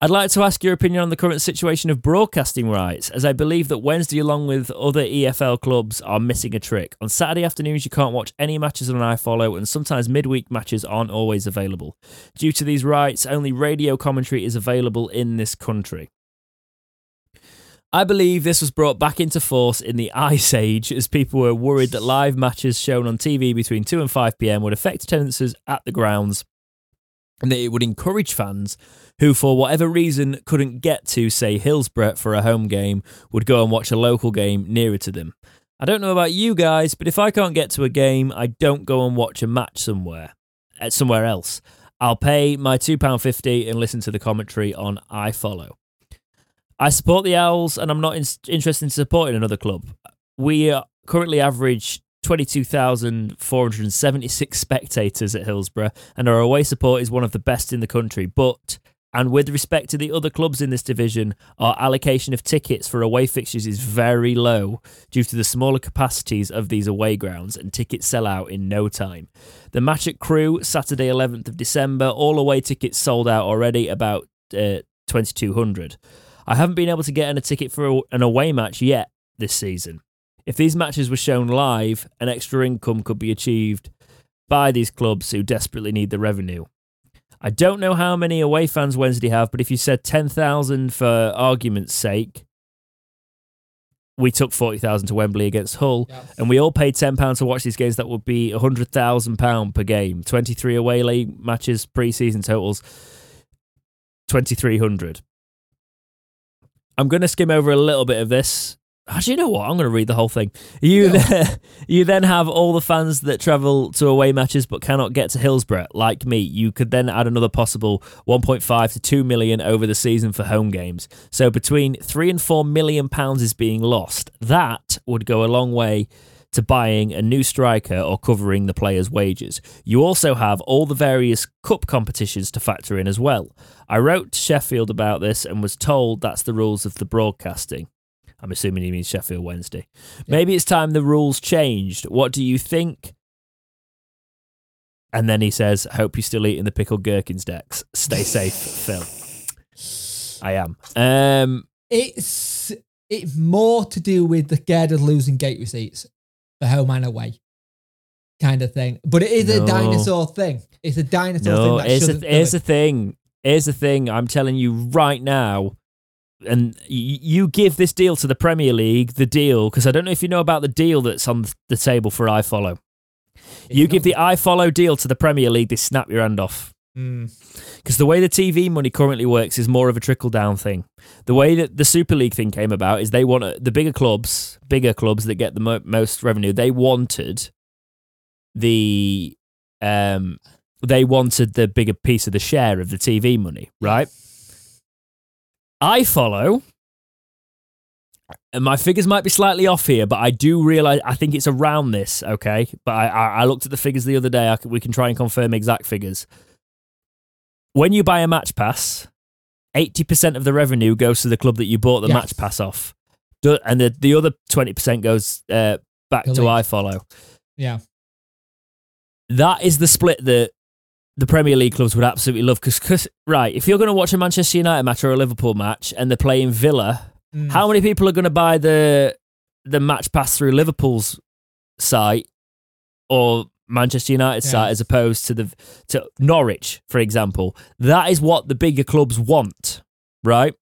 I'd like to ask your opinion on the current situation of broadcasting rights, as I believe that Wednesday, along with other EFL clubs, are missing a trick. On Saturday afternoons, you can't watch any matches on iFollow, and sometimes midweek matches aren't always available. Due to these rights, only radio commentary is available in this country. I believe this was brought back into force in the Ice Age as people were worried that live matches shown on TV between 2 and 5 pm would affect attendances at the grounds and that it would encourage fans who, for whatever reason, couldn't get to, say, Hillsborough for a home game, would go and watch a local game nearer to them. I don't know about you guys, but if I can't get to a game, I don't go and watch a match somewhere, uh, somewhere else. I'll pay my £2.50 and listen to the commentary on iFollow. I support the Owls and I'm not in- interested in supporting another club. We currently average 22,476 spectators at Hillsborough and our away support is one of the best in the country. But, and with respect to the other clubs in this division, our allocation of tickets for away fixtures is very low due to the smaller capacities of these away grounds and tickets sell out in no time. The match at Crewe, Saturday 11th of December, all away tickets sold out already, about uh, 2,200. I haven't been able to get in a ticket for an away match yet this season. If these matches were shown live, an extra income could be achieved by these clubs who desperately need the revenue. I don't know how many away fans Wednesday have, but if you said 10,000 for argument's sake, we took 40,000 to Wembley against Hull, Yeah. and we all paid £10 to watch these games. That would be £100,000 per game. 23 away league matches, pre season totals, 2,300. I'm going to skim over a little bit of this. Actually, you know what? I'm going to read the whole thing. You Yeah. then, you then have all the fans that travel to away matches but cannot get to Hillsborough, like me. You could then add another possible 1.5 to 2 million over the season for home games. So between 3 and 4 million pounds is being lost. That would go a long way to buying a new striker or covering the players' wages. You also have all the various cup competitions to factor in as well. I wrote to Sheffield about this and was told that's the rules of the broadcasting. I'm assuming he means Sheffield Wednesday. Maybe it's time the rules changed. What do you think? And then he says, Hope you're still eating the pickled gherkins, Dex. Stay safe, Phil. I am. Um, It's it's more to do with the scared of losing gate receipts for home and away kind of thing. But it is No. a dinosaur thing. It's a dinosaur no, thing that the, here's the thing. Here's the thing. I'm telling you right now, and you give this deal to the Premier League, the deal, because I don't know if you know about the deal that's on the table for iFollow. You give the iFollow deal to the Premier League, they snap your hand off. Mm. Because the way the TV money currently works is more of a trickle down thing. The way that the Super League thing came about is they want the bigger clubs, bigger clubs that get the mo- most revenue. They wanted the um they wanted the bigger piece of the share of the TV money, right? I follow, and my figures might be slightly off here, but I do realize I think it's around this. Okay, but I I, I looked at the figures the other day. I, we can try and confirm exact figures. When you buy a match pass, eighty percent of the revenue goes to the club that you bought the Yes. match pass off, and the the other twenty percent goes uh, back The to league. iFollow. Yeah. That is the split that the Premier League clubs would absolutely love. Because, right, if you're going to watch a Manchester United match or a Liverpool match and they're playing Villa, Mm. how many people are going to buy the the match pass through Liverpool's site or Manchester United Yeah. site as opposed to the to Norwich, for example? That is what the bigger clubs want, right?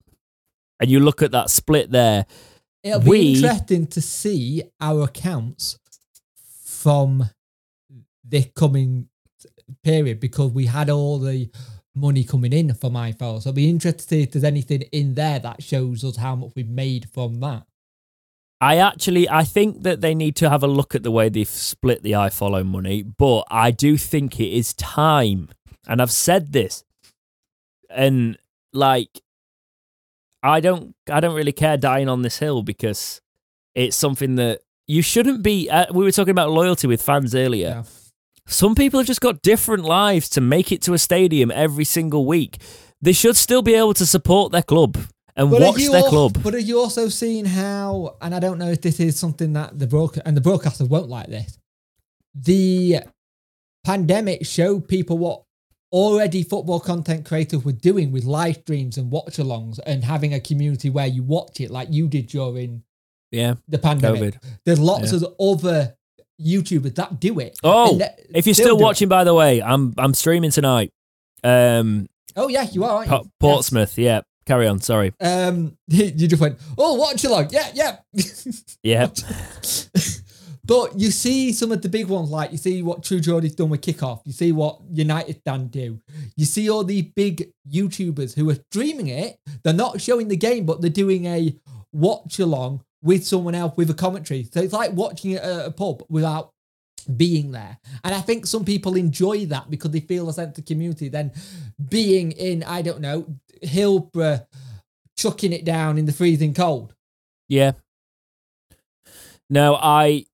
And you look at that split there. It'll be interesting to see our accounts from the coming period because we had all the money coming in from iFollow. So it'll be interesting to see if there's anything in there that shows us how much we've made from that. I actually I think that they need to have a look at the way they've split the iFollow money, but I do think it is time. And I've said this. And like I don't I don't really care dying on this hill because it's something that you shouldn't be uh, we were talking about loyalty with fans earlier. Yeah. Some people have just got different lives to make it to a stadium every single week. They should still be able to support their club and But watch their al- club. But are you also seeing how, and I don't know if this is something that the broker and the broadcaster won't like this. The pandemic showed people what already football content creators were doing with live streams and watch alongs and having a community where you watch it like you did during yeah. the pandemic. COVID. There's lots Yeah. of other YouTubers that do it. Oh, If you're still do it. watching, by the way, I'm I'm streaming tonight. Um, oh yeah, you are. aren't you? Po- Portsmouth. Yeah, carry on. Sorry. Um, you just went, oh, watch along. Yeah, yeah. Yeah, But you see some of the big ones, like you see what True Geordie's done with Kickoff. You see what United Dan do. You see all the big YouTubers who are streaming it. They're not showing the game, but they're doing a watch along with someone else with a commentary. So it's like watching it at a pub without being there. And I think some people enjoy that because they feel a sense of community. Then being in, I don't know, Hillsborough, chucking it down in the freezing cold. yeah. No, I.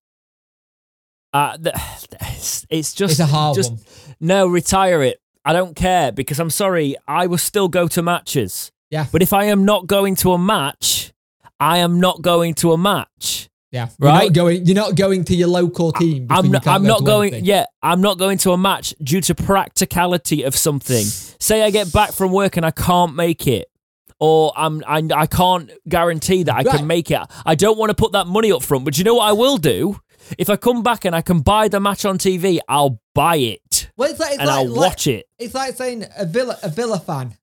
Uh, it's, it's just It's a hard just one. no retire it. I don't care because I'm sorry. I will still go to matches, Yeah. but if I am not going to a match, I am not going to a match. Yeah, you're Right? Not going, you're not going to your local team. I'm not, I'm not going. anything. Yeah, I'm not going to a match due to practicality of something. Say I get back from work and I can't make it, or I'm I, I can't guarantee that I Right. can make it. I don't want to put that money up front. But you know what I will do? If I come back and I can buy the match on TV, I'll buy it Well, it's like, it's and like, I'll like- watch it. It's like saying a Villa a Villa fan.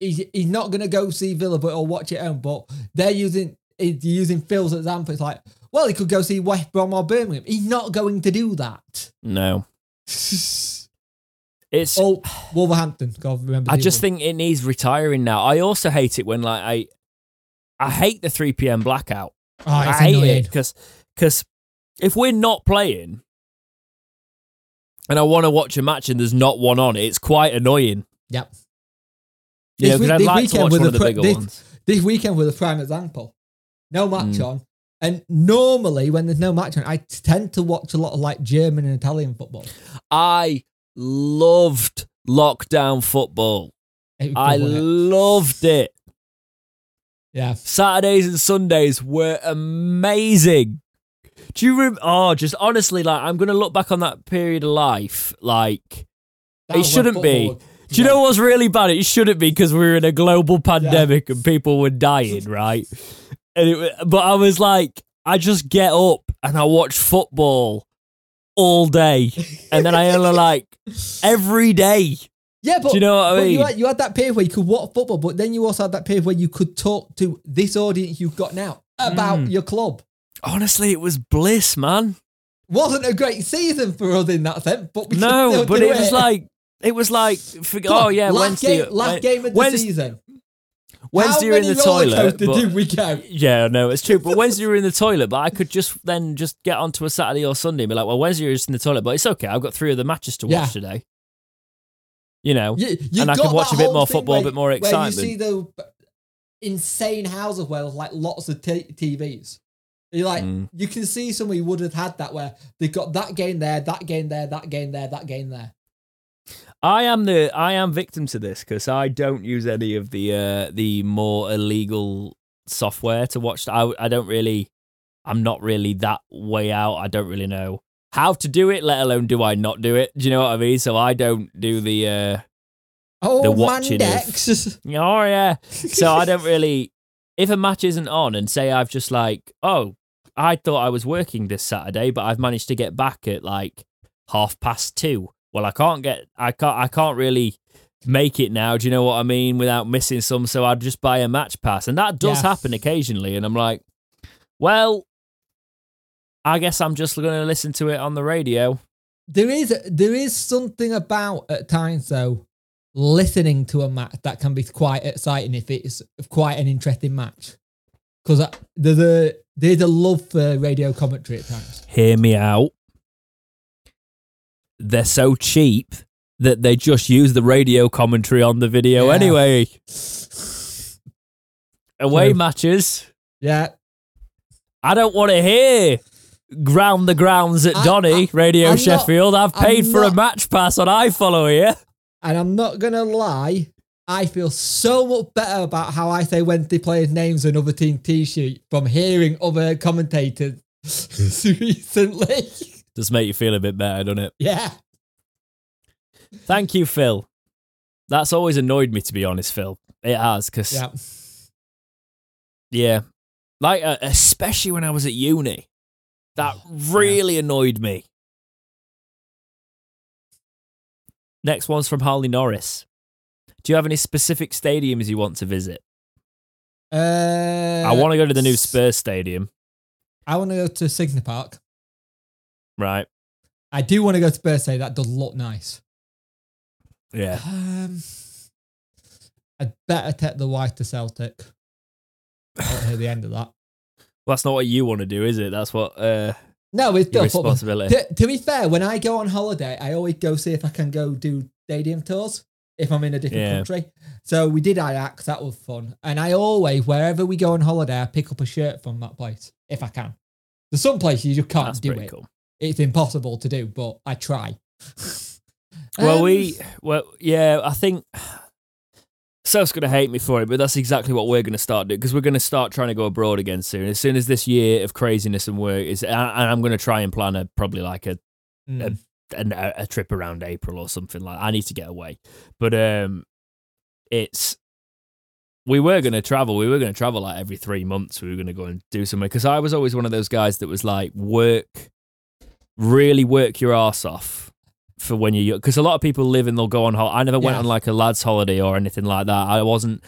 He's, he's not going to go see Villa, but he'll watch it at home. But they're using using Phil's example. It's like, well, he could go see West Brom or Birmingham. He's not going to do that. No, it's. oh, Wolverhampton. God, remember. I just other think it needs retiring now. I also hate it when like I, I hate the three p.m. blackout. Oh, I hate annoying. it because because if we're not playing and I want to watch a match and there's not one on, it's quite annoying. Yep. Yeah, know, This 'cause week- I'd like to weekend watch one of the bigger this- ones. This weekend was a prime example. No match Mm. on. And normally, when there's no match on, I tend to watch a lot of like German and Italian football. I loved lockdown football. I good, wasn't it? loved it. yeah. Saturdays and Sundays were amazing. Do you remember? Oh, just honestly, like I'm gonna look back on that period of life. Like That it shouldn't be. Do you know what's really bad? It shouldn't be because we were in a global pandemic and people were dying, right? And it, but I was like, I just get up and I watch football all day, and then I only like every day Yeah, but Do you know what I but You mean? had, you had that period where you could watch football, but then you also had that period where you could talk to this audience you've got now about Mm. your club. Honestly, it was bliss, man. Wasn't a great season for us in that sense, but we No, but do it was like it was like for, oh yeah, last Wednesday, game, last game of the Wednesday, season. Wednesday you're in the toilet. but- did we go? Yeah, no, it's true. But Wednesday you're in the toilet, but I could just then just get onto a Saturday or Sunday and be like, well, Wednesday you're just in the toilet, but it's okay. I've got three of the matches to watch Yeah. today. You know, You, And I can watch a bit more football, a bit more Where excitement. you see the insane houses where there's like lots of t- TVs. You like Mm. you can see somebody would have had that where they've got that game there, that game there, that game there, that game there. I am the I am victim to this because I don't use any of the uh, the more illegal software to watch. I I don't really. I'm not really that way out. I don't really know how to do it, let alone do I not do it. Do you know what I mean? So I don't do the. uh Oh, The watching of-. Oh yeah. So I don't really. If a match isn't on, and say I've just like, oh, I thought I was working this Saturday, but I've managed to get back at like half past two. Well, I can't get. I can't. I can't really make it now. Do you know what I mean? Without missing some, so I'd just buy a match pass, and that does happen occasionally. And I'm like, well, I guess I'm just going to listen to it on the radio. There is there is something about at times though listening to a match that can be quite exciting if it's quite an interesting match because uh, there's a there's a love for radio commentary at times. hear me out. They're so cheap that they just use the radio commentary on the video Yeah. anyway. Away True. matches. Yeah, I don't want to hear ground the grounds at I- Donny, I- Radio I'm not- Sheffield. I've I'm paid for a match pass on iFollow here. and I'm not gonna lie. I feel so much better about how I say Wednesday players' names and other team T-sheet from hearing other commentators recently. Does make you feel a bit better, doesn't it? yeah, Thank you, Phil. That's always annoyed me, to be honest, Phil. It has, because yeah. Yeah. Like, uh, especially when I was at uni. That really annoyed me. Next one's from Harley Norris. Do you have any specific stadiums you want to visit? Uh, I want to go to the new Spurs stadium. I want to go to Signa Park. Right. I do want to go to Birthday. That does look nice. Yeah. Um, I'd better take the wife to Celtic. I don't hear the end of that. Well, that's not what you want to do, is it? That's what uh, No, it's your responsibility. To, to be fair, when I go on holiday, I always go see if I can go do stadium tours if I'm in a different Yeah. country. So we did Ajax, that was fun. And I always, wherever we go on holiday, I pick up a shirt from that place if I can. There's some places you just can't That's do it. cool. It's impossible to do, but I try. Well, Um, we, well, yeah, I think Seth's going to hate me for it, but that's exactly what we're going to start doing because we're going to start trying to go abroad again soon. As soon as this year of craziness and work is, and I'm going to try and plan a probably like a mm, an, a, a trip around April or something like. I need to get away, but um, it's we were going to travel. We were going to travel like every three months. We were going to go and do something because I was always one of those guys that was like work, really work your ass off for when you're because a lot of people live and they'll go on. hol- I never went Yeah. on like a lads holiday or anything like that. I wasn't.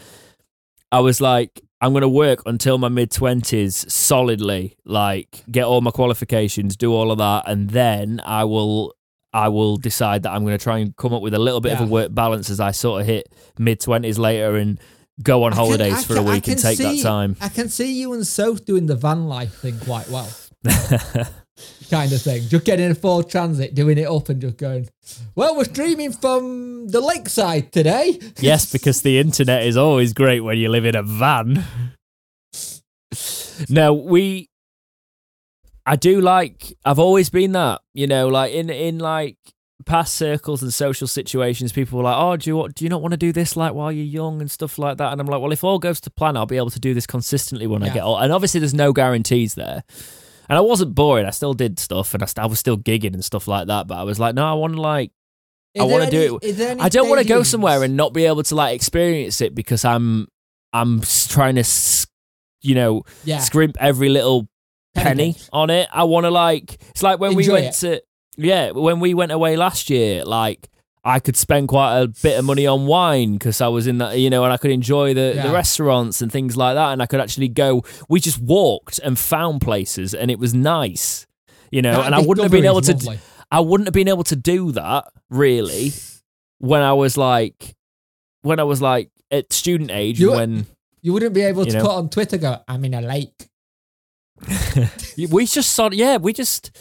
I was like, I'm going to work until my mid 20s solidly, like get all my qualifications, do all of that, and then I will. I will decide that I'm going to try and come up with a little bit of a work balance as I sort of hit mid 20s later and go on I holidays I for can- a week and can take that time. I can see you and Soph doing the van life thing quite well. kind of thing. Just getting a Ford Transit, doing it up and just going, well, we're streaming from the lakeside today. yes, because the internet is always great when you live in a van. now, we. I do like. I've always been that. You know, like in in like past circles and social situations, people were like, "Oh, do you want, do you not want to do this like while you're young and stuff like that?" And I'm like, "Well, if all goes to plan, I'll be able to do this consistently when I get old." And obviously, there's no guarantees there. And I wasn't bored. I still did stuff, and I, st- I was still gigging and stuff like that. But I was like, no, I want to like I Is there wanna do any- it- is there any I don't want to go somewhere and not be able to like experience it because I'm I'm trying to you know yeah, scrimp every little penny Penny. on it. I want to like it's like when we went it. to yeah when we went away last year. Like I could spend quite a bit of money on wine because I was in that, you know, and I could enjoy the, Yeah. the restaurants and things like that. And I could actually go, we just walked and found places and it was nice, you know, That and I wouldn't have been able to, lovely. I wouldn't have been able to do that really when I was like, when I was like at student age, You- when You wouldn't be able to know. put on Twitter, go, I'm in a lake. we just saw, yeah, we just,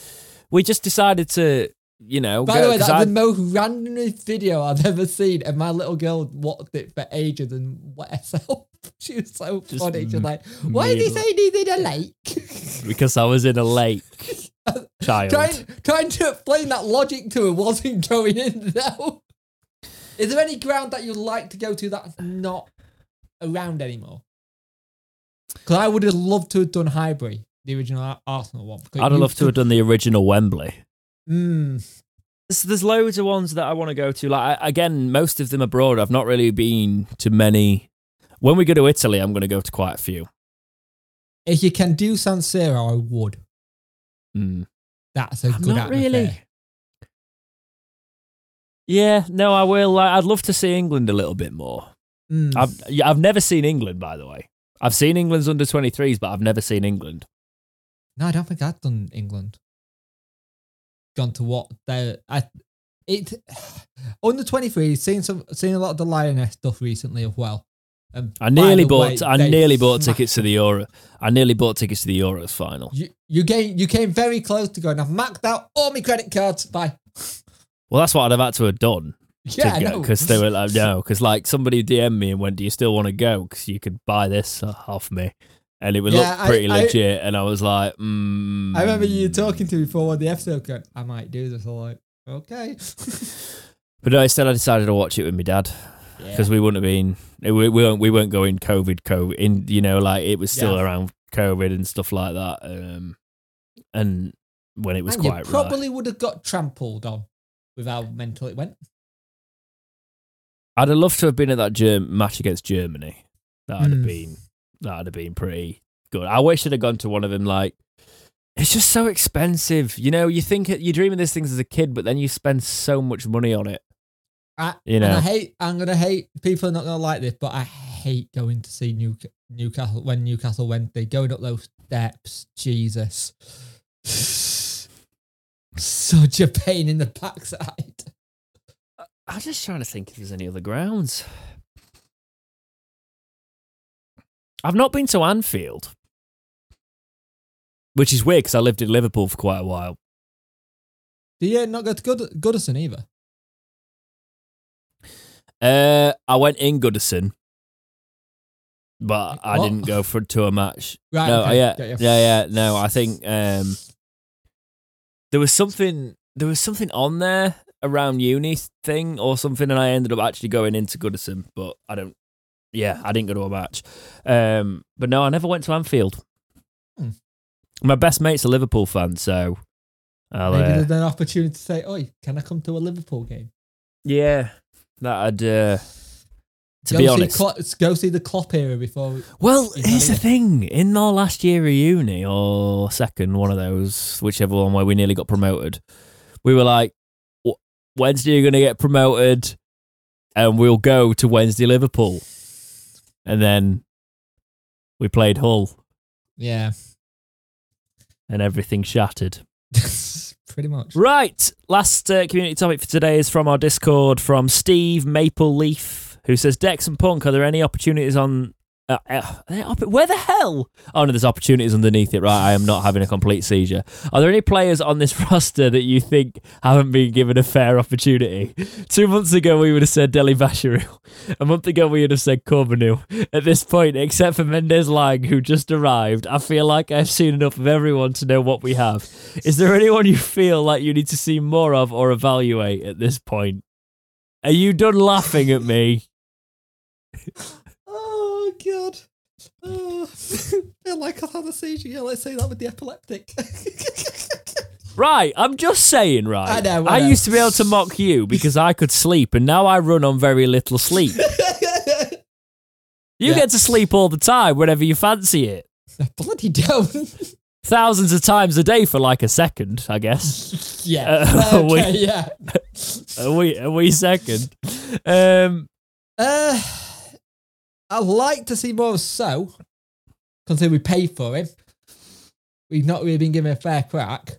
we just decided to, you know, By go, the way, that's I- the most randomest video I've ever seen, and my little girl watched it for ages and wet herself. She was so Just funny. She's like, "Why did he saying he's in a lake?" because I was in a lake, uh, child. trying, trying to explain that logic to her wasn't going in though. Is there any ground that you'd like to go to that's not around anymore? Because I would have loved to have done Highbury, the original Arsenal one. I'd have loved to have done the original Wembley. Mm, There's, there's loads of ones that I want to go to. Like I, again, most of them abroad. I've not really been to many. When we go to Italy, I'm going to go to quite a few. if you can do San Siro, I would. Mm. That's a I'm good not atmosphere. really. Yeah, no, I will. I'd love to see England a little bit more. Mm. I've I've never seen England, by the way. I've seen England's under 23s, but I've never seen England. No, I don't think I've done England. Gone to what they I it under twenty three. Seen some seen a lot of the Lioness stuff recently as well. And I nearly bought. way, I nearly bought tickets to the Euro. I nearly bought tickets to the Euros final. You you came you came very close to going. I've maxed out all my credit cards. Bye. Well, that's what I'd have had to have done. Yeah, because they were like, no, because like somebody DM'd me and went, "Do you still want to go? Because you could buy this uh, off me." And it would Yeah, look pretty I- legit, and I was like, mm. I remember you talking to me before the episode going, I might do this. I'm like, okay. But no, instead I decided to watch it with my dad yeah. because we wouldn't have been, we, we weren't, we weren't going COVID, COVID, in you know, like it was still Yeah. around COVID and stuff like that. Um, and when it was And you quite right. probably would have got trampled on with how mental it went. I'd have loved to have been at that Germ- match against Germany. That'd have Mm. been that'd have been pretty good. I wish I'd have gone to one of them. Like, it's just so expensive. You know, you think you dream of these things as a kid, but then you spend so much money on it. I, You and I hate. I'm gonna hate. People are not gonna like this, but I hate going to see New, Newcastle when Newcastle Wednesday going up those steps. Jesus, such a pain in the backside. I'm just trying to think if there's any other grounds. I've not been to Anfield, which is weird because I lived in Liverpool for quite a while. Do you not go to Good- Goodison either? Uh, I went in Goodison, but I What? didn't go for to a match. Right. no, okay, yeah, got you. yeah, yeah. No, I think um, there was something. There was something on there around uni thing or something, and I ended up actually going into Goodison, but I don't. Yeah, I didn't go to a match. Um, but no, I never went to Anfield. Hmm. My best mate's a Liverpool fan, so I'll, Maybe uh, there's an opportunity to say, "Oi, can I come to a Liverpool game?" yeah, that'd. Uh, to go be see honest, go see the Klopp era before. we- Well, here's the thing. In our last year of uni, or second, one of those, whichever one where we nearly got promoted, we were like, "W- Wednesday you're going to get promoted, and we'll go to Wednesday Liverpool. And then we played Hull, Yeah, and everything shattered. pretty much. Right. Last uh, community topic for today is from our Discord from Steve Maple Leaf, who says, Dex and Punk, are there any opportunities on. Uh, uh, opp- where the hell? Oh, no, there's opportunities underneath it, right? I am not having a complete seizure. Are there any players on this roster that you think haven't been given a fair opportunity? Two months ago, we would have said Dele-Bashiru. A month ago, we would have said Corbeanu. At this point, except for Mendez-Laing, who just arrived, I feel like I've seen enough of everyone to know what we have. Is there anyone you feel like you need to see more of or evaluate at this point? Are you done laughing at me? Oh. Oh, feel like had a seizure. Yeah, let's say that with the epileptic. Right, I'm just saying, right. I know, I know. used to be able to mock you because I could sleep, and now I run on very little sleep. You Yeah. get to sleep all the time whenever you fancy it. I bloody don't. thousands of times a day for like a second, I guess. yeah. Uh, we- okay, yeah. a wee a wee second. Um, Uh, I'd like to see more of So, considering we paid for him. We've not really been given a fair crack.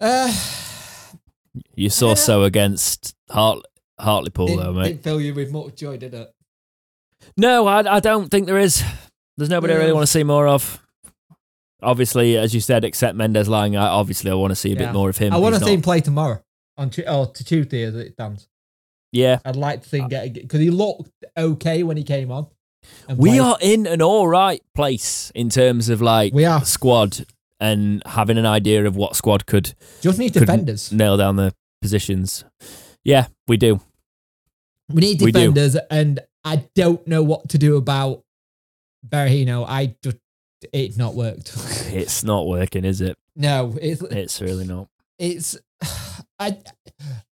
Uh, you saw so against Hart, Hartlepool though, mate. didn't fill you with much joy, did it? No, I, I don't think there is. There's nobody I really want to see more of. Obviously, as you said, except Mendez-Laing, I obviously I want to see a Yeah. bit more of him. I want to see not- him play tomorrow on Tu- or to Tuesday as it stands. Yeah, I'd like to see him get because he looked okay when he came on. We are in an all right place in terms of like We are. squad and having an idea of what squad could just need could defenders. nail down the positions. Yeah, we do. We need We defenders, and I don't know what to do about Berahino. I just it's not worked. It's not working, is it? no, it's It's really not. it's I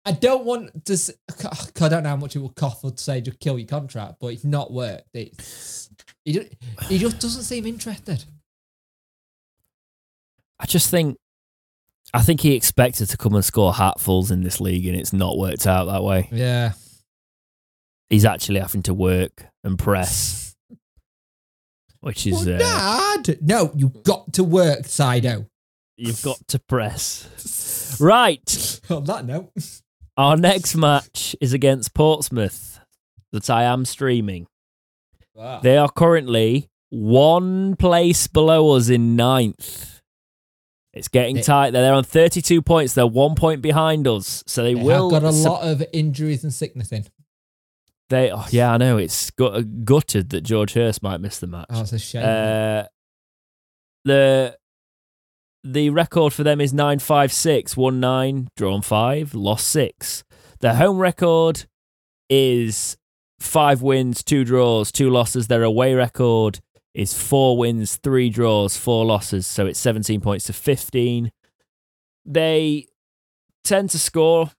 I don't want to. s- I don't know how much it will cost to say just kill your contract, but it's not worked. It's he just, he just doesn't seem interested. I just think, I think he expected to come and score hatfuls in this league, and it's not worked out that way. Yeah, He's actually having to work and press, which is well, uh, Dad, no, you've got to work, Saido. you've got to press. Right, On that note, our next match is against Portsmouth, that I am streaming. Wow. They are currently one place below us in ninth. It's getting They- tight. They're on 32 points. They're one point behind us. So they, they will. have got a sup- lot of injuries and sickness in. They, oh, yeah, I know. It's gut, gutted that George Hirst might miss the match. Oh, it's a shame. Uh, the the record for them is 956, won 9, drawn 5, lost 6. Their home record is 5 wins, 2 draws, 2 losses. Their away record is 4 wins, 3 draws, 4 losses. So it's 17 points to 15. They tend to score.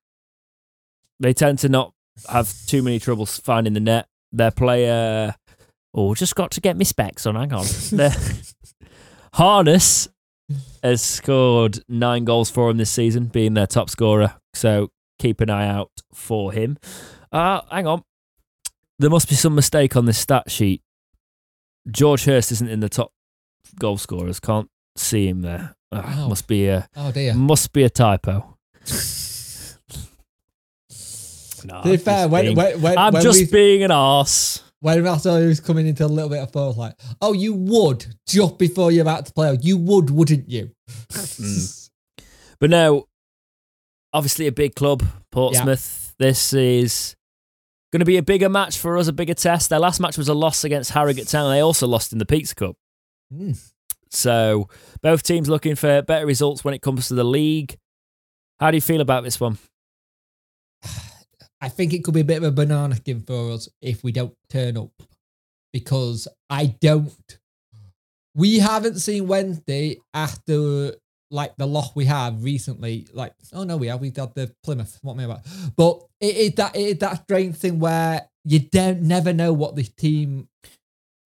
They tend to not have too many troubles finding the net. Their player Oh, just got to get my specs on. Hang on. Harness has scored nine goals for him this season, being their top scorer. So keep an eye out for him. Uh, hang on. There must be some mistake on this stat sheet. George Hirst isn't in the top goal scorers. Can't see him there. Wow. Must be a oh dear. must be a typo. No, to be I'm fair, just when, being- when, when, I'm when just we, being an arse. When I saw he was coming into a little bit of force, like, oh, you would just before you're about to play. You would, wouldn't you? Mm. But now, obviously a big club, Portsmouth. This is going to be a bigger match for us, a bigger test. Their last match was a loss against Harrogate Town. They also lost in the Pizza Cup. Mm. So both teams looking for better results when it comes to the league. How do you feel about this one? I think it could be a bit of a banana skin for us if we don't turn up because I don't. We haven't seen Wednesday after like the loss we have recently. Like, oh no, we have. We had the Plymouth. What am I about? But it is that it is that strange thing where you don't never know what this team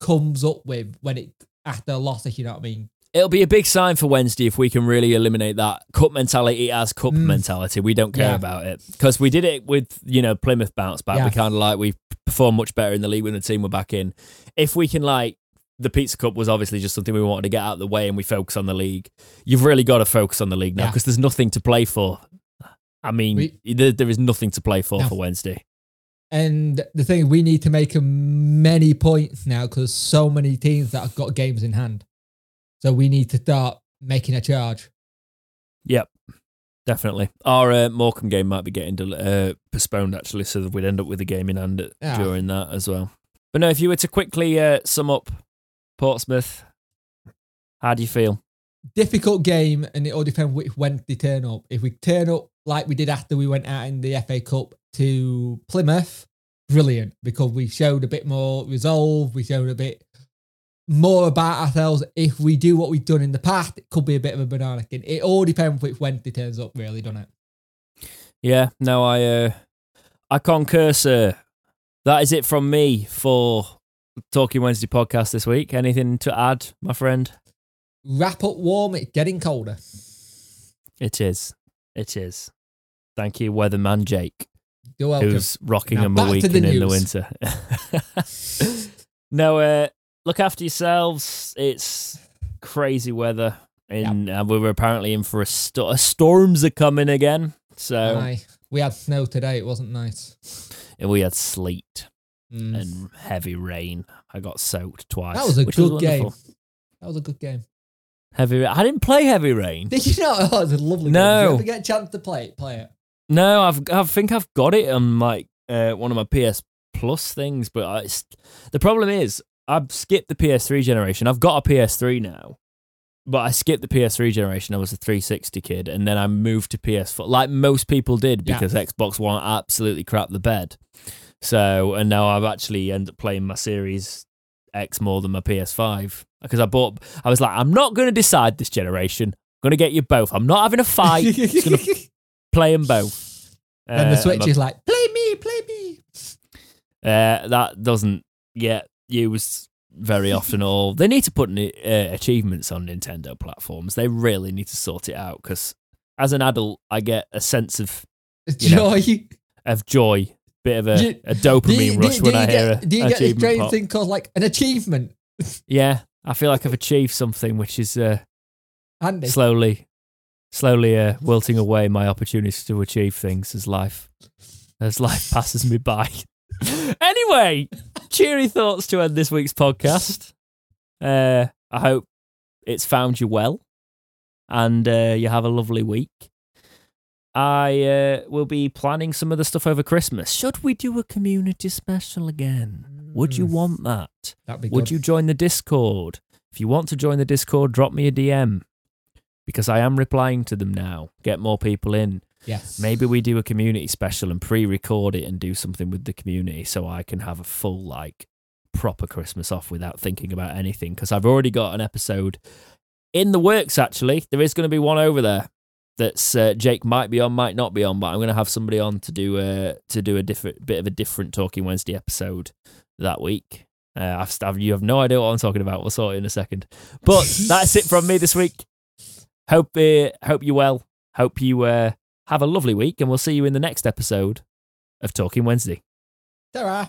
comes up with when it after a loss. If you know what I mean. It'll be a big sign for Wednesday if we can really eliminate that cup mentality as cup Mm. mentality. We don't care Yeah. about it because we did it with you know Plymouth bounce back. Yeah. We kind of like we performed much better in the league when the team were back in. If we can like the Pizza Cup was obviously just something we wanted to get out of the way and we focus on the league. You've really got to focus on the league now Yeah. because there's nothing to play for. I mean, We- there, there is nothing to play for No. for Wednesday. And the thing, we need to make many points now because so many teams that have got games in hand. So we need to start making a charge. Yep, definitely. Our uh, Morecambe game might be getting del- uh, postponed actually, so that we'd end up with a game in hand Yeah. during that as well. But no, if you were to quickly uh, sum up Portsmouth, how do you feel? Difficult game, and it all depends which when they turn up. If we turn up like we did after we went out in the FA Cup to Plymouth, brilliant because we showed a bit more resolve. We showed a bit more about ourselves. If we do what we've done in the past, it could be a bit of a banana skin. It all depends which Wednesday turns up, really, doesn't it? Yeah, no, I uh, I concur, sir. That is it from me for Talking Wednesday podcast this week. Anything to add, my friend? wrap up warm. It's getting colder. It is. It is. Thank you, weatherman Jake, You're welcome. who's rocking Now a weekend in the winter. no, uh, look after yourselves. It's crazy weather, and uh, we were apparently in for a, sto- a storms are coming again. So Aye. We had snow today. It wasn't nice. and we had sleet Mm. and heavy rain. I got soaked twice. That was a good wonderful. game. That was a good game. Heavy. Ra- I didn't play heavy rain. Did you know? Oh, it's a lovely game. No. If you ever get a chance to play it, play it. No, I've I think I've got it on like uh, one of my PS Plus things, but I, it's, the problem is I've skipped the PS3 generation. I've got a PS3 now, but I skipped the PS3 generation. I was a 360 kid, and then I moved to PS4, like most people did, Yeah. because Xbox One absolutely crapped the bed. So, and now I've actually ended up playing my Series X more than my PS5 because I bought. I was like, I'm not going to decide this generation. I'm going to get you both. I'm not having a fight. Just gonna play them both. and the Uh, Switch my- is like, play me, play me. uh, that doesn't get used very often. Or they need to put uh, achievements on Nintendo platforms. They really need to sort it out because as an adult, I get a sense of You know, Joy. of joy, bit of a, you- a dopamine rush when you I hear get, a do you get this strange pop. thing called like an achievement? Yeah, I feel like I've achieved something, which is uh, Andy. slowly, slowly uh, wilting away my opportunities to achieve things as life as life passes me by. anyway, cheery thoughts to end this week's podcast. Uh, I hope it's found you well, and uh, you have a lovely week. I uh, will be planning some of the stuff over Christmas. Should we do a community special again? Would you Mm, want that? That'd be Would good. you join the Discord? If you want to join the Discord, drop me a DM because I am replying to them now. Get more people in. Yes. Maybe we do a community special and pre-record it and do something with the community so I can have a full like proper Christmas off without thinking about anything because I've already got an episode in the works actually. There is going to be one over there that's uh, Jake might be on, might not be on, but I'm going to have somebody on to do a to do a different bit of a different Talking Wednesday episode that week. Uh, I've, I've you have no idea what I'm talking about. We'll sort it in a second. But that's it from me this week. Hope uh, hope you well. Hope you uh, have a lovely week, and we'll see you in the next episode of Talking Wednesday. Ta-ra.